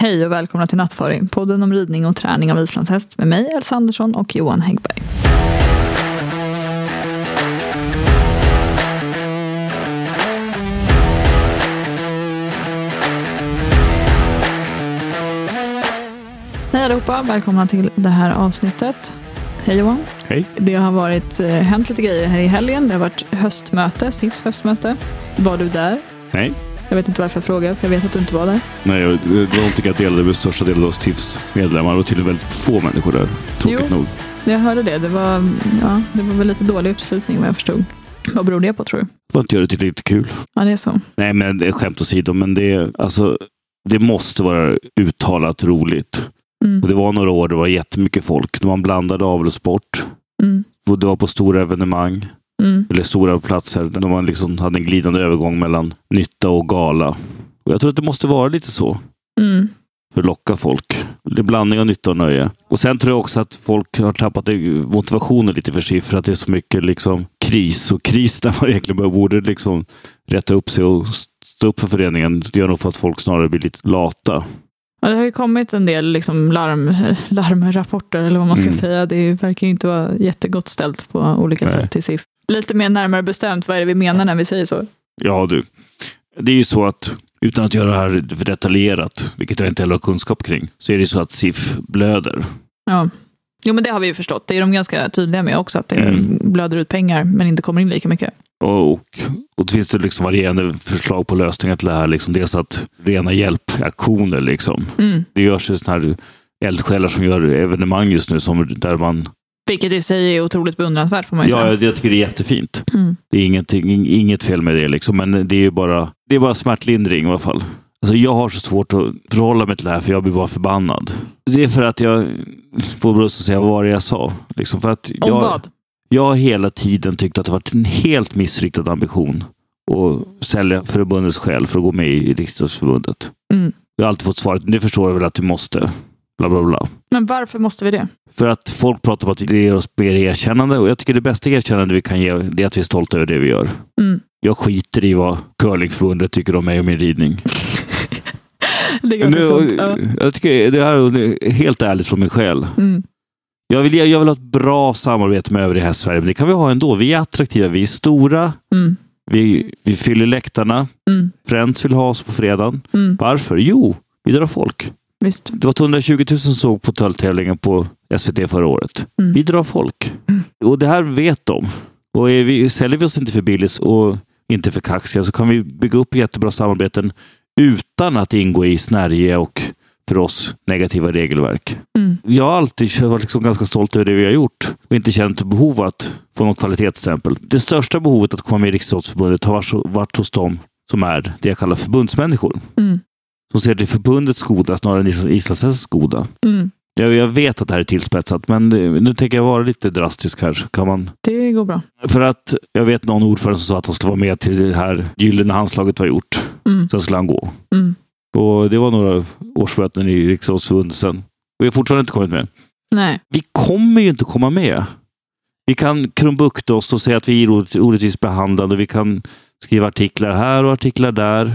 Hej och välkomna till Nattfaring, podden om ridning och träning av islandshäst med mig, Elsa Andersson och Johan Häggberg. Hej allihopa, välkomna till det här avsnittet. Hej Johan. Hej. Det har varit, eh, hänt lite grejer här i helgen. Det har varit höstmöte, SIFs höstmöte. Var du där? Nej. Jag vet inte varför jag frågar, för jag vet att du inte var där. Nej, jag, det var inte att jag delade med största delen av TIFs medlemmar. Det var tydligen väldigt få människor där. Tråkigt Jo. nog. Jag hörde det. Det var, ja, det var väl lite dålig uppslutning vad jag förstod. Vad beror det på tror du? Det var inte göra det till lite kul. Ja, det är så. Nej, men det är skämt åsido, men det, alltså, det måste vara uttalat roligt. Mm. Och det var några år det var jättemycket folk. Det var en blandad avelsport. Mm. Och det var på stora evenemang, Mm. eller stora platser, där man liksom hade en glidande övergång mellan nytta och gala. Och jag tror att det måste vara lite så. Mm. för att locka folk. Det är blandning av nytta och nöje. Och sen tror jag också att folk har tappat motivationen lite för sig för att det är så mycket liksom kris. Och kris där man egentligen borde liksom rätta upp sig och stå upp för föreningen. Det gör nog för att folk snarare blir lite lata. Ja, det har ju kommit en del liksom larm, larmrapporter, eller vad man ska Mm. säga. Det verkar ju inte vara jättegott ställt på olika Nej. sätt till SIF. Lite mer närmare bestämt, vad är det vi menar när vi säger så? Ja du, det är ju så att utan att göra det här för detaljerat, vilket jag inte heller har kunskap kring, så är det så att SIF blöder. Ja. Jo, men det har vi ju förstått. Det är de ganska tydliga med också, att det Mm. blöder ut pengar, men inte kommer in lika mycket. Och, och, och det finns det liksom varierande förslag på lösningar till det här. Liksom dels att rena hjälpaktioner. Liksom. Mm. Det görs ju sådana här eldsjälar som gör evenemang just nu som, där man... Vilket i sig är otroligt beundransvärt, får man ju Ja, säga. jag, jag tycker det är jättefint. Mm. Det är ingenting, ing- inget fel med det, liksom, men det är ju bara, det är bara smärtlindring i alla fall. Alltså, jag har så svårt att förhålla mig till det här för jag blir bara förbannad. Det är för att jag får lust att säga vad det jag sa. Liksom för att Om jag, vad? Jag har hela tiden tyckt att det varit en helt missriktad ambition att sälja förbundets själ för att gå med i Riksidrottsförbundet. Mm. Jag har alltid fått svaret, det förstår jag väl att du måste. Bla, bla, bla. Men varför måste vi det? För att folk pratar om att det ger oss mer erkännande och jag tycker det bästa erkännande vi kan ge är att vi är stolta över det vi gör. Mm. Jag skiter i vad curlingförbundet tycker om mig och min ridning. Det är ganska Nu, sant. Ja. Jag tycker det här är helt ärligt från min själ. Mm. Jag vill, jag vill ha ett bra samarbete med övriga Hästsverige, men det kan vi ha ändå. Vi är attraktiva, vi är stora, Mm. vi, vi fyller läktarna. Mm. Friends vill ha oss på fredagen. Mm. Varför? Jo, vi drar folk. Visst. Det var 220 000 som såg på tävlingen på SVT förra året. Mm. Vi drar folk. Mm. Och det här vet de. Och är vi, säljer vi oss inte för billigt och inte för kaxiga så kan vi bygga upp jättebra samarbeten utan att ingå i snärjiga och för oss negativa regelverk. Mm. Jag har alltid varit liksom ganska stolt över det vi har gjort och inte känt behov att få någon kvalitetsstämpel. Det största behovet att komma med i Riksidrottsförbundet har varit hos dem som är det jag kallar förbundsmänniskor. Mm. Som ser till förbundets goda snarare än islandshästens goda. Mm. Jag, jag vet att det här är tillspetsat, men det, nu tänker jag vara lite drastisk här. Kan man, Det går bra. för att jag vet någon ordförande som sa att han skulle vara med till det här gyllene handslaget var gjort. Mm. Sen skulle han gå. Mm. Och det var några årsmöten i Riksidrottsförbundet sen. Och vi har fortfarande inte kommit med. Nej. Vi kommer ju inte komma med. Vi kan krumbukta oss och säga att vi är orätt- orättvist behandlade. Vi kan skriva artiklar här och artiklar där.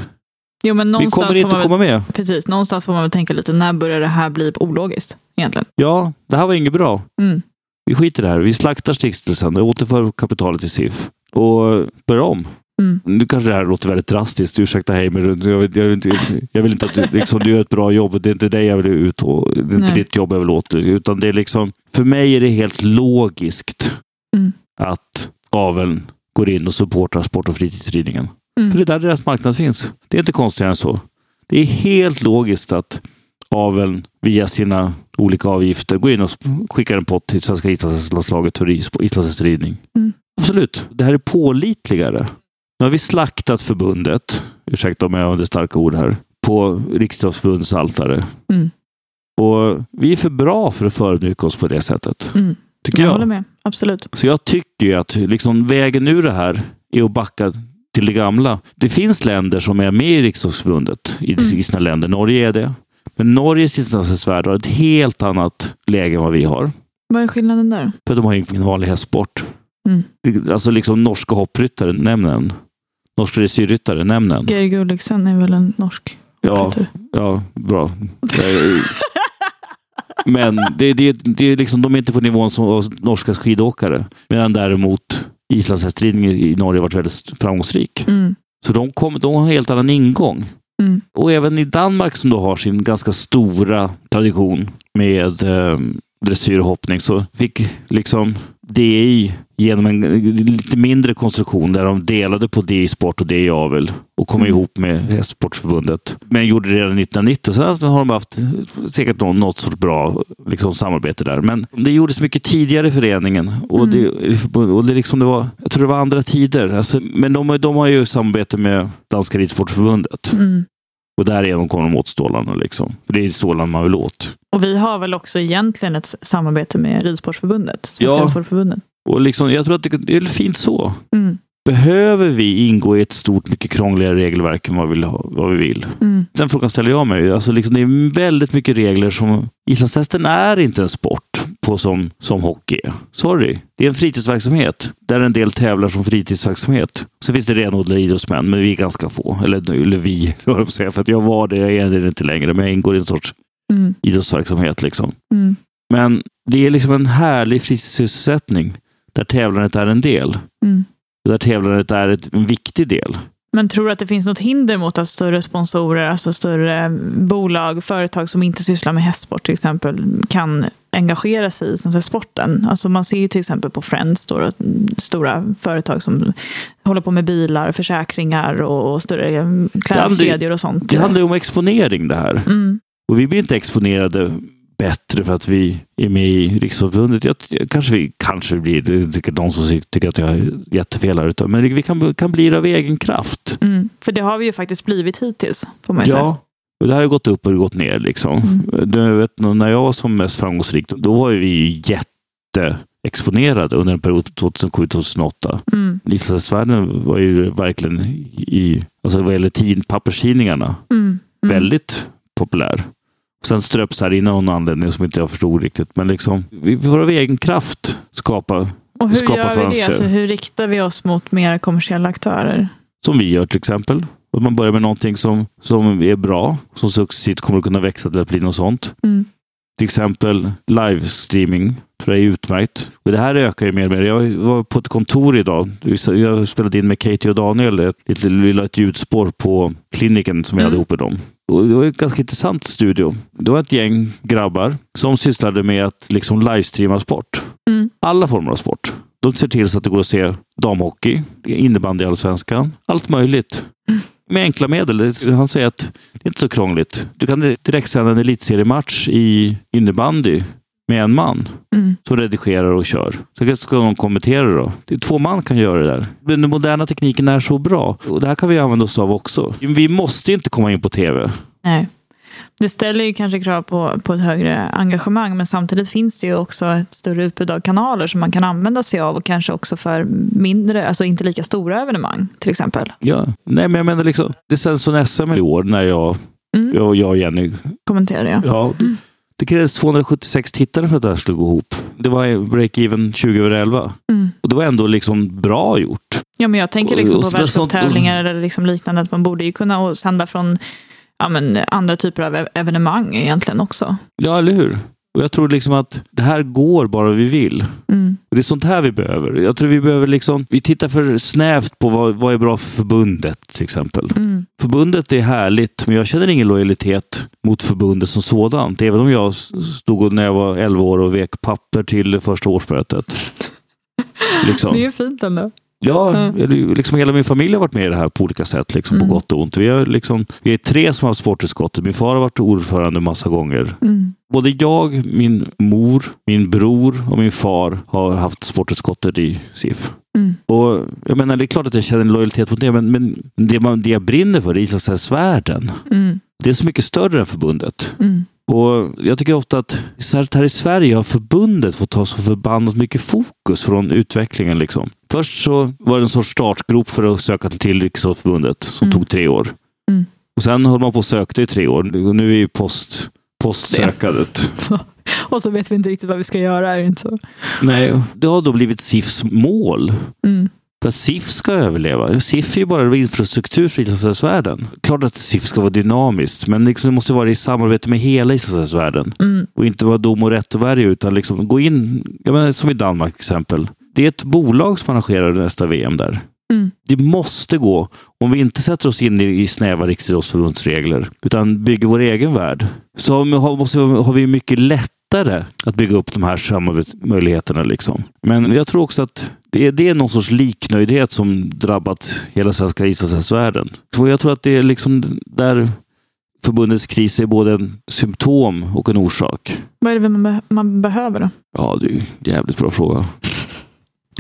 Jo, men Vi kommer inte får man att komma med. Precis, någonstans får man väl tänka lite, när börjar det här bli ologiskt egentligen? Ja, det här var inget bra. Mm. Vi skiter i det här. Vi slaktar stiftelsen och återför kapitalet till SIF. Och börjar om. Mm. Nu kanske det här låter väldigt drastiskt. Ursäkta hej, men jag vill, jag vill, inte, jag vill inte att du, liksom, du gör ett bra jobb. Det är inte dig jag vill ut och, Det är inte Nej. ditt jobb jag vill åt. Utan det är liksom, för mig är det helt logiskt Mm. att aveln går in och supportar sport och fritidsridningen. Mm. För det är där deras marknad finns. Det är inte konstigare än så. Det är helt logiskt att aveln via sina olika avgifter går in och skickar en pott till Svenska islandshästlandslaget för is- islandshästridning. Mm. Absolut. Det här är pålitligare. Nu har vi slaktat förbundet, ursäkta om jag använder starka ord här, på Riksidrottsförbundets altare. Mm. Och vi är för bra för att förödmjuka oss på det sättet. Mm. Tycker Jag jag. håller med, absolut. Så jag tycker ju att liksom vägen ur det här är att backa till det gamla. Det finns länder som är med i Riksidrottsförbundet i, Mm. sina länder. Norge är det. Men Norges islandshästvärld har ett helt annat läge än vad vi har. Vad är skillnaden där? För de har ingen vanlig hästsport. Mm. Alltså liksom norska hoppryttare, nämn en. Norska dressyrryttare, nämn en. Geir Gulliksen är väl en norsk Ja, ja bra. Men det, det, det är liksom, de är inte på nivån som norska skidåkare. Medan däremot islandshästridning i Norge varit väldigt framgångsrik. Mm. Så de, kom, de har en helt annan ingång. Mm. Och även i Danmark som då har sin ganska stora tradition med eh, hoppning så fick liksom DI genom en lite mindre konstruktion där de delade på DI Sport och DI Avel och kom Mm. ihop med Hästsportförbundet. Men gjorde det redan 1990. Sen har de haft säkert något, något sorts bra liksom, samarbete där. Men det gjordes mycket tidigare i föreningen och, det, och det, liksom det var, jag tror det var andra tider. Alltså, men de, de har ju samarbete med Danska Ridsportförbundet. Mm. Och därigenom kommer de åt stålarna. Liksom. För det är stålarna man vill åt. Och vi har väl också egentligen ett samarbete med Ridsportförbundet, Svenska Ja. Ridsportförbundet. Och liksom, jag tror att det, det är fint så. Mm. Behöver vi ingå i ett stort, mycket krångligare regelverk än vad vi vill? Ha, vad vi vill? Mm. Den frågan ställer jag mig. Alltså liksom, det är väldigt mycket regler som... Islandshästen är inte en sport på som, som hockey. Sorry. Det är en fritidsverksamhet där en del tävlar som fritidsverksamhet. Så finns det renodlade idrottsmän, men vi är ganska få. Eller, eller vi, jag säga. För att jag var det, jag är det inte längre, men jag ingår i en sorts Mm. idrottsverksamhet. Liksom. Mm. Men det är liksom en härlig fritidssysselsättning där tävlandet är en del. Mm. Där tävlandet är ett, en viktig del. Men tror du att det finns något hinder mot att större sponsorer, alltså större bolag, företag som inte sysslar med hästsport till exempel, kan engagera sig i sporten? Alltså man ser ju till exempel på Friends, då, stora företag som håller på med bilar, försäkringar och, och större klädkedjor och sånt. Det handlar ju om exponering det här. Mm. Och vi blir inte exponerade bättre för att vi är med i Riksförbundet. Jag, kanske vi kanske blir, det säkert någon som tycker att jag är jättefel här, utan- men vi kan, kan bli det av egen kraft. Mm. För det har vi ju faktiskt blivit hittills, får man ju säga. Ja, och det här har gått upp och gått ner. Liksom. Mm. Du vet, när jag var som mest framgångsrik, då var vi jätteexponerade under en period 2007-2008. Mm. Islandshästvärlden var ju verkligen i, alltså vad gäller tid, papperstidningarna, Mm. Mm. väldigt populär. Sen ströps här in av någon anledning som inte jag förstod riktigt. Men liksom, vi får av egen kraft skapa, Och hur skapa gör vi det? fönster. Alltså, hur riktar vi oss mot mer kommersiella aktörer? som vi gör till exempel. Att man börjar med någonting som, som är bra, som successivt kommer att kunna växa till att bli något sånt. Mm. Till exempel livestreaming tror jag är utmärkt. Och det här ökar ju mer och mer. Jag var på ett kontor idag. Jag spelade in med Katie och Daniel. ett- la ett ljudspår på kliniken som vi Mm. hade ihop med dem. Och det var en ganska intressant studio. Det var ett gäng grabbar som sysslade med att liksom livestreama sport. Mm. Alla former av sport. De ser till så att det går att se damhockey, innebandy i allsvenskan, allt möjligt. Med enkla medel. Han säger att det är inte så krångligt. Du kan direkt sända en elitseriematch i innebandy med en man Mm. som redigerar och kör. Så ska någon kommentera då. Två man kan göra det där. Men den moderna tekniken är så bra. Och det här kan vi använda oss av också. Vi måste inte komma in på tv. Nej. Det ställer ju kanske krav på, på ett högre engagemang, men samtidigt finns det ju också ett större utbud av kanaler som man kan använda sig av och kanske också för mindre, alltså inte lika stora evenemang till exempel. Ja. Nej, men jag menar liksom, det sänds från SM i år när jag, Mm. jag, jag och Jenny Kommenterar jag. Ja, det, det krävdes 276 tittare för att det här skulle gå ihop. Det var break-even 20 över 11. Mm. Och det var ändå liksom bra gjort. Ja, men jag tänker liksom Och- på och sånt- världscuptävlingar eller liksom liknande, att man borde ju kunna sända från ja, men, andra typer av ev- evenemang egentligen också. Ja, eller hur? Och jag tror liksom att det här går bara vi vill. Mm. Det är sånt här vi behöver. Jag tror vi behöver liksom, vi tittar för snävt på vad, vad är bra för förbundet till exempel. Mm. Förbundet är härligt, men jag känner ingen lojalitet mot förbundet som sådant. Även om jag stod när jag var 11 år och vek papper till första årsmötet. Liksom. Det är fint ändå. Ja, Mm. liksom hela min familj har varit med i det här på olika sätt, liksom, Mm. på gott och ont. Vi, har liksom, vi är tre som har haft sportutskottet. Min far har varit ordförande massa gånger. Mm. Både jag, min mor, min bror och min far har haft sportutskottet i SIF. Mm. Och jag menar, det är klart att jag känner en lojalitet mot det, men, men det, man, det jag brinner för är islandshästvärlden. Mm. Det är så mycket större än förbundet. Mm. Och Jag tycker ofta att så här, i Sverige har förbundet fått ta så förbannat mycket fokus från utvecklingen. Liksom. Först så var det en sorts startgrop för att söka till Riksidrottsförbundet som Mm. tog tre år. Mm. Och Sen höll man på och sökte i tre år. Nu är vi post, postsökandet. Och så vet vi inte riktigt vad vi ska göra, är det inte så? Nej, det har då blivit SIFs mål. Mm. För att SIF ska överleva. SIF är ju bara infrastruktur för idrottsvärlden. Klart att SIF ska vara dynamiskt, men liksom det måste vara i samarbete med hela idrottsvärlden. Mm. Och inte vara dom och rätt och värja, utan liksom gå in, jag menar, som i Danmark exempel. Det är ett bolag som arrangerar nästa VM där. Mm. Det måste gå. Om vi inte sätter oss in i, snäva Riksidrottsförbundsregler, utan bygger vår egen värld, så har, måste, har vi mycket lättare att bygga upp de här samarbetsmöjligheterna. Liksom. Men jag tror också att det är, det är någon sorts liknöjdhet som drabbat hela svenska ishockeyvärlden. Jag tror att det är liksom där förbundets kris är både en symptom och en orsak. Vad är det man, be man behöver då? Ja, det är en jävligt bra fråga.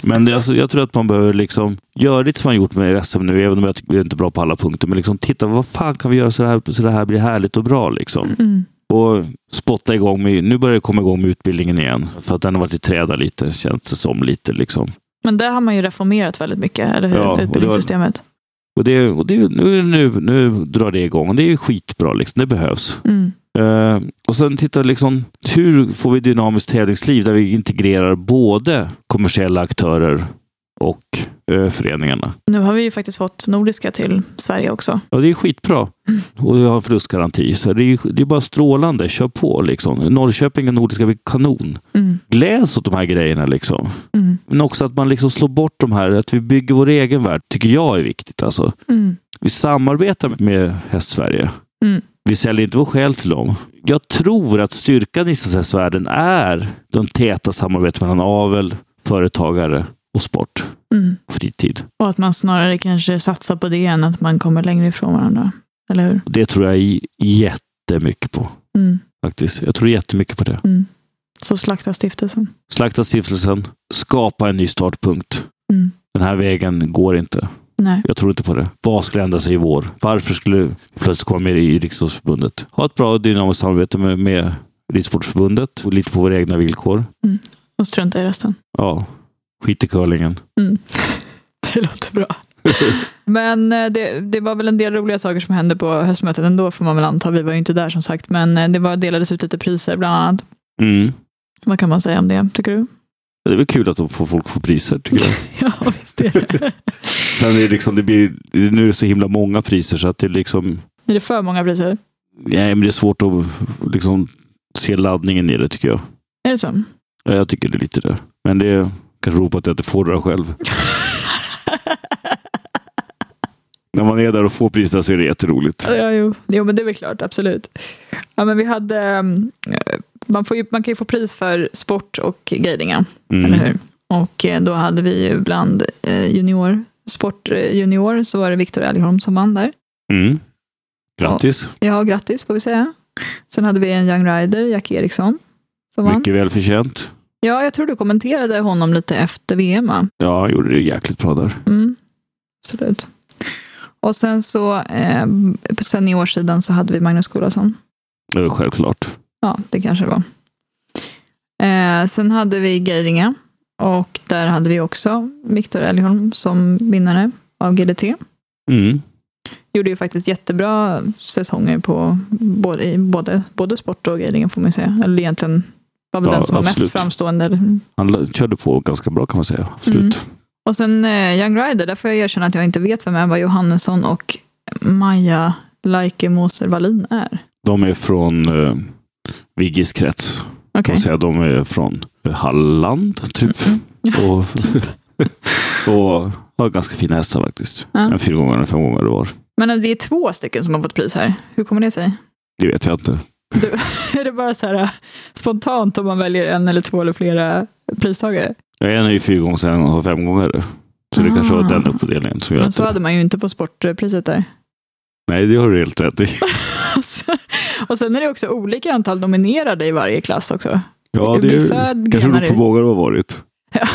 Men det, alltså, jag tror att man behöver liksom göra lite som man gjort med SM nu, även om jag tycker det är inte bra på alla punkter. Men liksom titta, vad fan kan vi göra så, här, så det här blir härligt och bra? Liksom. Mm. Och spotta igång med, nu börjar det komma igång med utbildningen igen. För att den har varit i träda lite, känns det som lite. Liksom. Men där har man ju reformerat väldigt mycket, eller hur? Ja, Utbildningssystemet. Och det, och det, nu, nu, nu drar det igång det är skitbra. Liksom. Det behövs. Mm. Eh, och sen titta liksom, hur får vi dynamiskt tävlingsliv där vi integrerar både kommersiella aktörer och eh, föreningarna. Nu har vi ju faktiskt fått nordiska till Sverige också. Ja, det är skitbra. Och vi har förlustgaranti. Så det är, det är bara strålande. Kör på liksom. Norrköping och Nordiska är kanon. Mm. Gläds åt de här grejerna liksom. Mm. Men också att man liksom slår bort de här, att vi bygger vår egen värld, tycker jag är viktigt. Alltså. Mm. Vi samarbetar med Hästsverige. Mm. Vi säljer inte vår själ till dem. Jag tror att styrkan i hästvärlden är de täta samarbetet mellan avel, företagare och sport Mm. och fritid. Och att man snarare kanske satsar på det än att man kommer längre ifrån varandra. Eller hur? Det tror jag jättemycket på. Mm. faktiskt. Jag tror jättemycket på det. Mm. Så slakta stiftelsen. Slakta stiftelsen, skapa en ny startpunkt. Mm. Den här vägen går inte. Nej. Jag tror inte på det. Vad skulle ändra sig i vår? Varför skulle vi plötsligt komma med i Riksidrottsförbundet? Ha ett bra dynamiskt samarbete med, med Ridsportförbundet och lite på våra egna villkor. Och strunta i resten. Ja, skit i curlingen. Mm. Det låter bra. Men eh, det, det var väl en del roliga saker som hände på höstmötet ändå, får man väl anta. Vi var ju inte där som sagt, men eh, det var, delades ut lite priser bland annat. Mm. Vad kan man säga om det, tycker du? Det är väl kul att de får folk får priser, tycker jag. Ja, visst är det. Sen är det liksom, det blir, nu är det så himla många priser så att det är liksom, är det för många priser? nej, men det är svårt att liksom se laddningen i det, tycker jag. Är det så? Ja, jag tycker det är lite det. Men det kanske beror på att jag inte får det själv. När man är där och får priserna så är det jätteroligt. Ja, jo. jo, men det är väl klart, absolut. Ja, men vi hade, mm, man, får ju, man kan ju få pris för sport och guidingen, eller Mm. hur? Och eh, då hade vi ju bland eh, junior, sport eh, junior, så var det Viktor Elgholm som vann där. Mm. Grattis! Ja, grattis får vi säga. Sen hade vi en Young Rider, Jack Eriksson, som vann. Mycket välförtjänt. Ja, jag tror du kommenterade honom lite efter VM, va? Ja, han gjorde det jäkligt bra där. Mm, absolut. Och sen så, eh, på seniorsidan så hade vi Magnus. Det var självklart. Ja, det kanske det var. Eh, sen hade vi Geidinge och där hade vi också Viktor Elgholm som vinnare av GDT. Mm. Gjorde ju faktiskt jättebra säsonger på både, både, både sport och Geidinge får man ju säga. Eller egentligen var väl Ja, den som var absolut. mest framstående. Han körde på ganska bra kan man säga. Absolut. Mm. Och sen eh, Young Rider, där får jag erkänna att jag inte vet vem Eva Johannesson och Maja Laike Moser Wallin är. De är från uh, Viggis krets. Kan man säga. De är från Halland, typ. Mm. Ja, Och, och har ganska fina hästar faktiskt. Ja. En fyra gånger eller fem gånger var. Men det är två stycken som har fått pris här. Hur kommer det sig? Det vet jag inte. är det bara så här äh, spontant om man väljer en eller två eller flera pristagare? En är ju fyra gånger, sen har fem gånger. Så det Ah. kanske var den uppdelningen som Men så hade man ju inte på sportpriset där. Nej, det har du helt rätt i. och sen är det också olika antal nominerade i varje klass också. Ja, det är, kanske beror på många det har varit. Ja.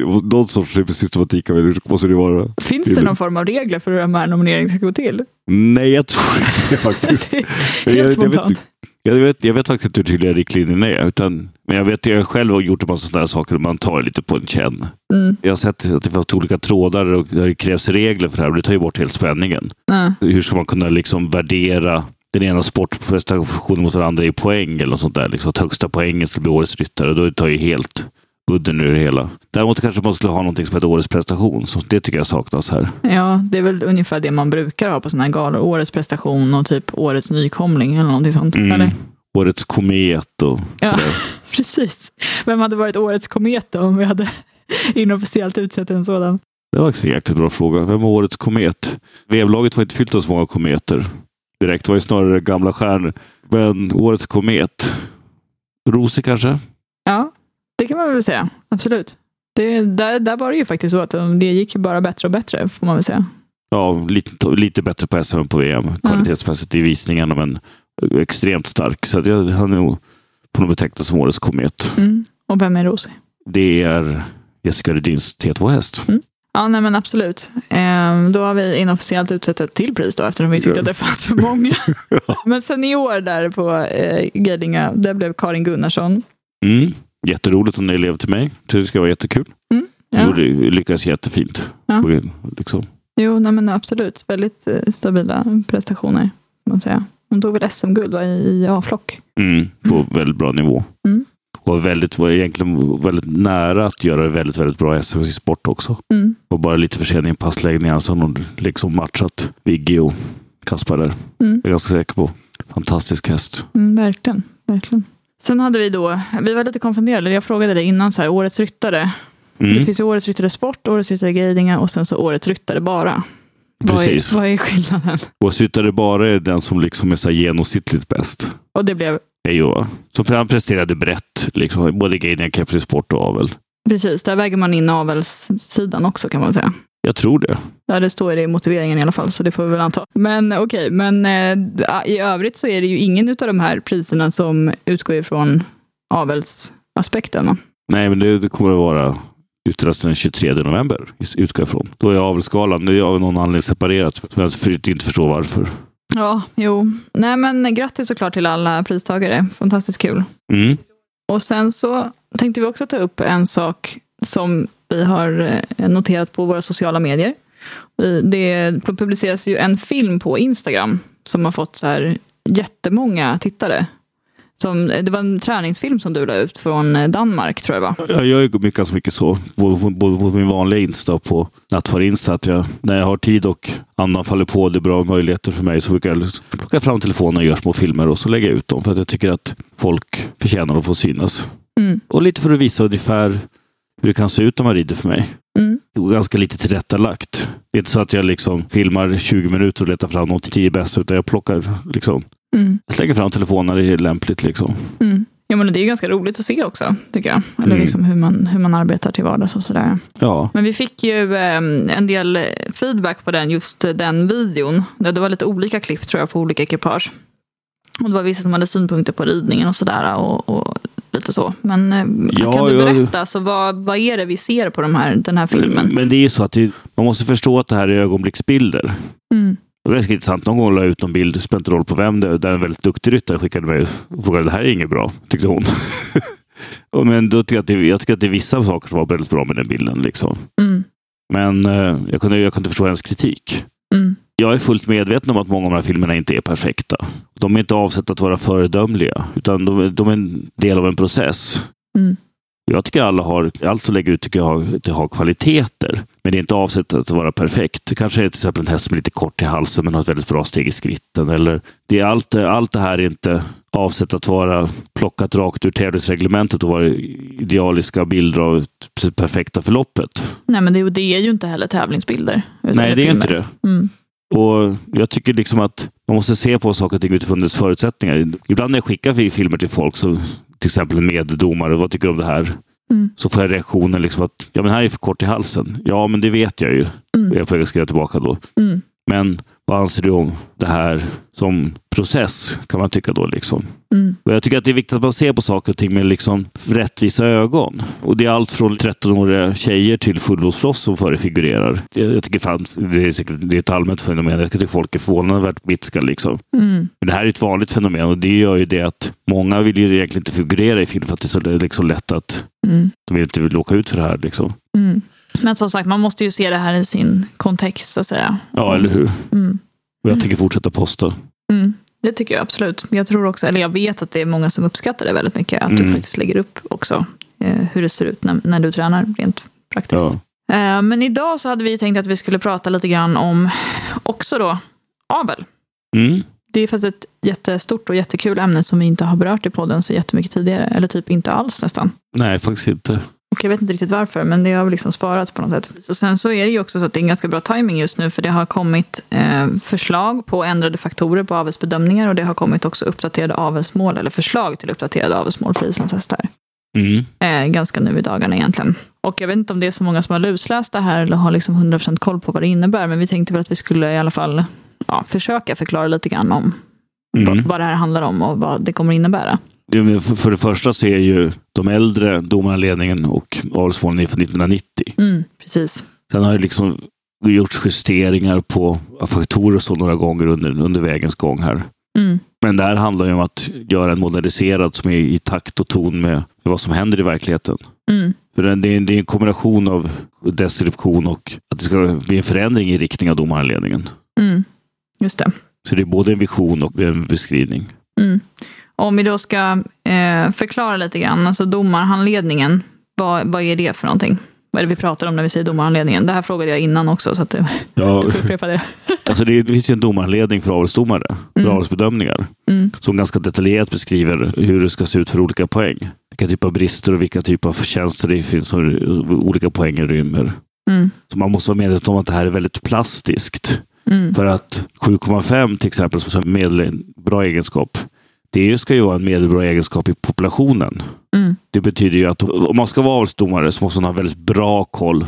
Någon sorts systematik det- måste det vara. Finns det någon form av regler för hur de här nomineringarna ska gå till? Nej, jag tror inte det faktiskt. Det är jag, Helt jag, vet, spontant. Jag, vet, jag vet faktiskt inte hur tydliga riktlinjerna är. Utan, men jag vet jag har själv har gjort en massa sådana saker. Man tar lite på en känn. Mm. Jag har sett att det finns olika trådar och det krävs regler för det här. Och det tar ju bort helt spänningen. Ja. Hur ska man kunna liksom värdera den ena sportprestationen mot den andra i poäng eller något sånt där. Liksom att högsta poängen skulle bli årets ryttare. Då tar ju helt udden ur det hela. Däremot kanske man skulle ha någonting som heter Årets prestation. Så det tycker jag saknas här. Ja, det är väl ungefär det man brukar ha på sådana här galor. Årets prestation och typ Årets nykomling eller någonting sånt. Mm. Eller? Årets komet och Ja, precis. Vem hade varit Årets komet då om vi hade inofficiellt utsett en sådan? Det var också en jäkligt bra fråga. Vem var årets komet? Vevlaget var inte fyllt av så många kometer. Direkt Det var ju snarare gamla stjärnor. Men årets komet? Rose kanske? Ja, det kan man väl säga. Absolut. Det, där, där var det ju faktiskt så att det gick ju bara bättre och bättre, får man väl säga. Ja, lite, lite bättre på SM än på VM kvalitetsmässigt i visningarna, men extremt stark. Så att jag, han är nog på något betecknat som årets komet. Mm. Och vem är Rosie? Det är Jessica Rydins T2-häst. Ja, nej men absolut. Ehm, då har vi inofficiellt utsett ett till pris då, eftersom vi tyckte Ja. att det fanns för många. men senior där på eh, Geidinga, det blev Karin Gunnarsson. Mm. Jätteroligt om ni elev till mig. Det ska vara jättekul. Ja. Jo, det lyckas jättefint. Ja. Liksom. Jo, nej men absolut. Väldigt eh, stabila prestationer, man säga. Hon tog väl SM-guld i, A-flock. Mm, på väldigt bra nivå. Mm. Och väldigt, var egentligen väldigt nära att göra det väldigt, väldigt bra i SM i sport också. Mm. Och bara lite försening i passläggningar så har hon liksom matchat Vigge och Kaspar där. Mm. Jag är ganska säker på. Fantastisk häst. Mm, verkligen, verkligen. Sen hade vi då, vi var lite konfunderade, jag frågade dig innan, så här, årets ryttare. Det Mm. finns ju årets ryttare sport, årets ryttare Geidinga och sen så årets ryttare bara. Vad Precis. är, vad är skillnaden? Och Syttare bara är den som liksom är så här genomsnittligt bäst. Och det blev ju, som han presterade brett, liksom, både Kepri Sport och avel. Precis, där väger man in avelssidan också kan man säga. Jag tror det. Ja, det står det i motiveringen i alla fall, så det får vi väl anta. Men okej, men eh, i övrigt så är det ju ingen av de här priserna som utgår ifrån avelsaspekten. va? Nej, men det, det kommer att vara utdelas den 23 november, utgår jag ifrån. Då är avelsgalan, det är av någon anledning separerat, som jag för- inte förstår varför. Ja, jo. Nej, men grattis såklart till alla pristagare. Fantastiskt kul. Mm. Och sen så tänkte vi också ta upp en sak som vi har eh, noterat på våra sociala medier. Det publiceras ju en film på Instagram som har fått så här jättemånga tittare. Som, eh, det var en träningsfilm som du la ut från eh, Danmark, tror jag det var. Jag gör ju mycket, ganska mycket så, både på, både på min vanliga Insta och på Nattvar Insta, att jag, när jag har tid och andan faller på, det är bra möjligheter för mig, så brukar jag liksom plocka fram telefonen och göra små filmer och så lägger jag ut dem, för att jag tycker att folk förtjänar att få synas. Mm. Och lite för att visa ungefär hur det kan se ut när man rider för mig. Mm. Är ganska lite tillrättalagt. Det är inte så att jag liksom filmar 20 minuter och letar fram de 10 bästa, utan jag plockar liksom. Mm. Jag slänger fram telefonen när det är lämpligt. Liksom. Mm. Ja, men det är ju ganska roligt att se också, tycker jag. Eller Mm. liksom hur, man, hur man arbetar till vardags och sådär. Ja, Men vi fick ju eh, en del feedback på den, just den videon. Det det var lite olika klipp tror jag på olika ekipage. Och det var vissa som hade synpunkter på ridningen och sådär. Och, och lite så. Men eh, Ja, kan du berätta, så vad, vad är det vi ser på de här, den här filmen? men det är ju så att det, man måste förstå att det här är ögonblicksbilder. Mm. Det var ganska intressant. Någon gång la jag ut en bild, spelar inte roll på vem det är, där en väldigt duktig ryttare skickade mig och frågade det här är inget bra, tyckte hon. Men då tycker jag, att det, jag tycker att det är vissa saker som var väldigt bra med den bilden. Liksom. Mm. Men eh, jag, kunde, jag kunde förstå hennes kritik. Mm. Jag är fullt medveten om att många av de här filmerna inte är perfekta. De är inte avsedda att vara föredömliga, utan de, de är en del av en process. Mm. Jag tycker alla har, allt som lägger ut tycker jag har, det har kvaliteter, men det är inte avsett att vara perfekt. Det kanske är till exempel en häst som är lite kort i halsen men har ett väldigt bra steg i skritten. Eller det är allt, allt det här är inte avsett att vara plockat rakt ur tävlingsreglementet och vara idealiska bilder av det perfekta förloppet. Nej, men det, det är ju inte heller tävlingsbilder. Nej, det är filmer. inte det. Mm. Och Jag tycker liksom att man måste se på saker och ting utifrån dess förutsättningar. Ibland när jag skickar filmer till folk, så, till exempel en meddomare, vad tycker du om det här? Mm. Så får jag reaktionen liksom att ja, men här är för kort i halsen. Ja, men det vet jag ju. Mm. Jag att skriva tillbaka då. Mm. Men vad anser du om det här som process? Kan man tycka då. liksom. Mm. Och jag tycker att det är viktigt att man ser på saker och ting med liksom rättvisa ögon. Och det är allt från 13-åriga tjejer till fullblodsproffs som förefigurerar. Jag, jag tycker fan, det är, säkert, det är ett allmänt fenomen. Jag tycker folk är förvånansvärt bitska. Liksom. Mm. Men det här är ett vanligt fenomen och det gör ju det att många vill ju egentligen inte figurera i film för att det är så liksom lätt att Mm. de vill inte vill åka ut för det här. Liksom. Mm. Men som sagt, man måste ju se det här i sin kontext, så att säga. Ja, eller hur? Mm. Och jag tänker fortsätta posta. Mm. Det tycker jag absolut. Jag tror också, eller jag vet att det är många som uppskattar det väldigt mycket, att du Mm. faktiskt lägger upp också eh, hur det ser ut när, när du tränar rent praktiskt. Ja. Eh, men idag så hade vi tänkt att vi skulle prata lite grann om också då avel. Mm. Det är faktiskt ett jättestort och jättekul ämne som vi inte har berört i podden så jättemycket tidigare. Eller typ inte alls nästan. Nej, faktiskt inte. Och jag vet inte riktigt varför, men det har liksom sparat på något sätt. Så sen så är det ju också så att det är en ganska bra timing just nu, för det har kommit eh, förslag på ändrade faktorer på avelsbedömningar och det har kommit också uppdaterade avelsmål, eller förslag till uppdaterade avelsmål för islandshästar. Mm. Eh, ganska nu i dagarna egentligen. Och jag vet inte om det är så många som har lusläst det här eller har liksom 100% koll på vad det innebär, men vi tänkte väl att vi skulle i alla fall ja, försöka förklara lite grann om Mm. vad, vad det här handlar om och vad det kommer att innebära. För, det första så är ju de äldre domarledningen och avelsmålen från 1990. Mm, precis. Sen har det liksom gjorts justeringar på faktorer och så några gånger under, under vägens gång här. Mm, Men det här handlar ju om att göra en moderniserad som är i takt och ton med, vad som händer i verkligheten. mm, För det, det, är, en- det är en kombination av deskription och att det ska bli en förändring i riktning av domaranledningen. mm. Just det. Så det är både en vision och en beskrivning. Mm. Om vi då ska eh, förklara lite grann, alltså domarhandledningen, vad, vad är det för någonting? Vad är det vi pratar om när vi säger domarhandledningen? Det här frågade jag innan också, så att det, Ja, jag får upprepa det. alltså det, det finns ju en domaranledning för avelsdomare, för Mm. avelsbedömningar, Mm, som ganska detaljerat beskriver hur det ska se ut för olika poäng. Vilka typer av brister och vilka typer av förtjänster det finns och olika poänger rymmer. mm, Så man måste vara medveten om att det här är väldigt plastiskt. mm, För att 7,5 till exempel, som är medel, bra egenskap, det ska ju vara en medelbra egenskap i populationen. mm, Det betyder ju att om man ska vara avelsdomare så måste man ha väldigt bra koll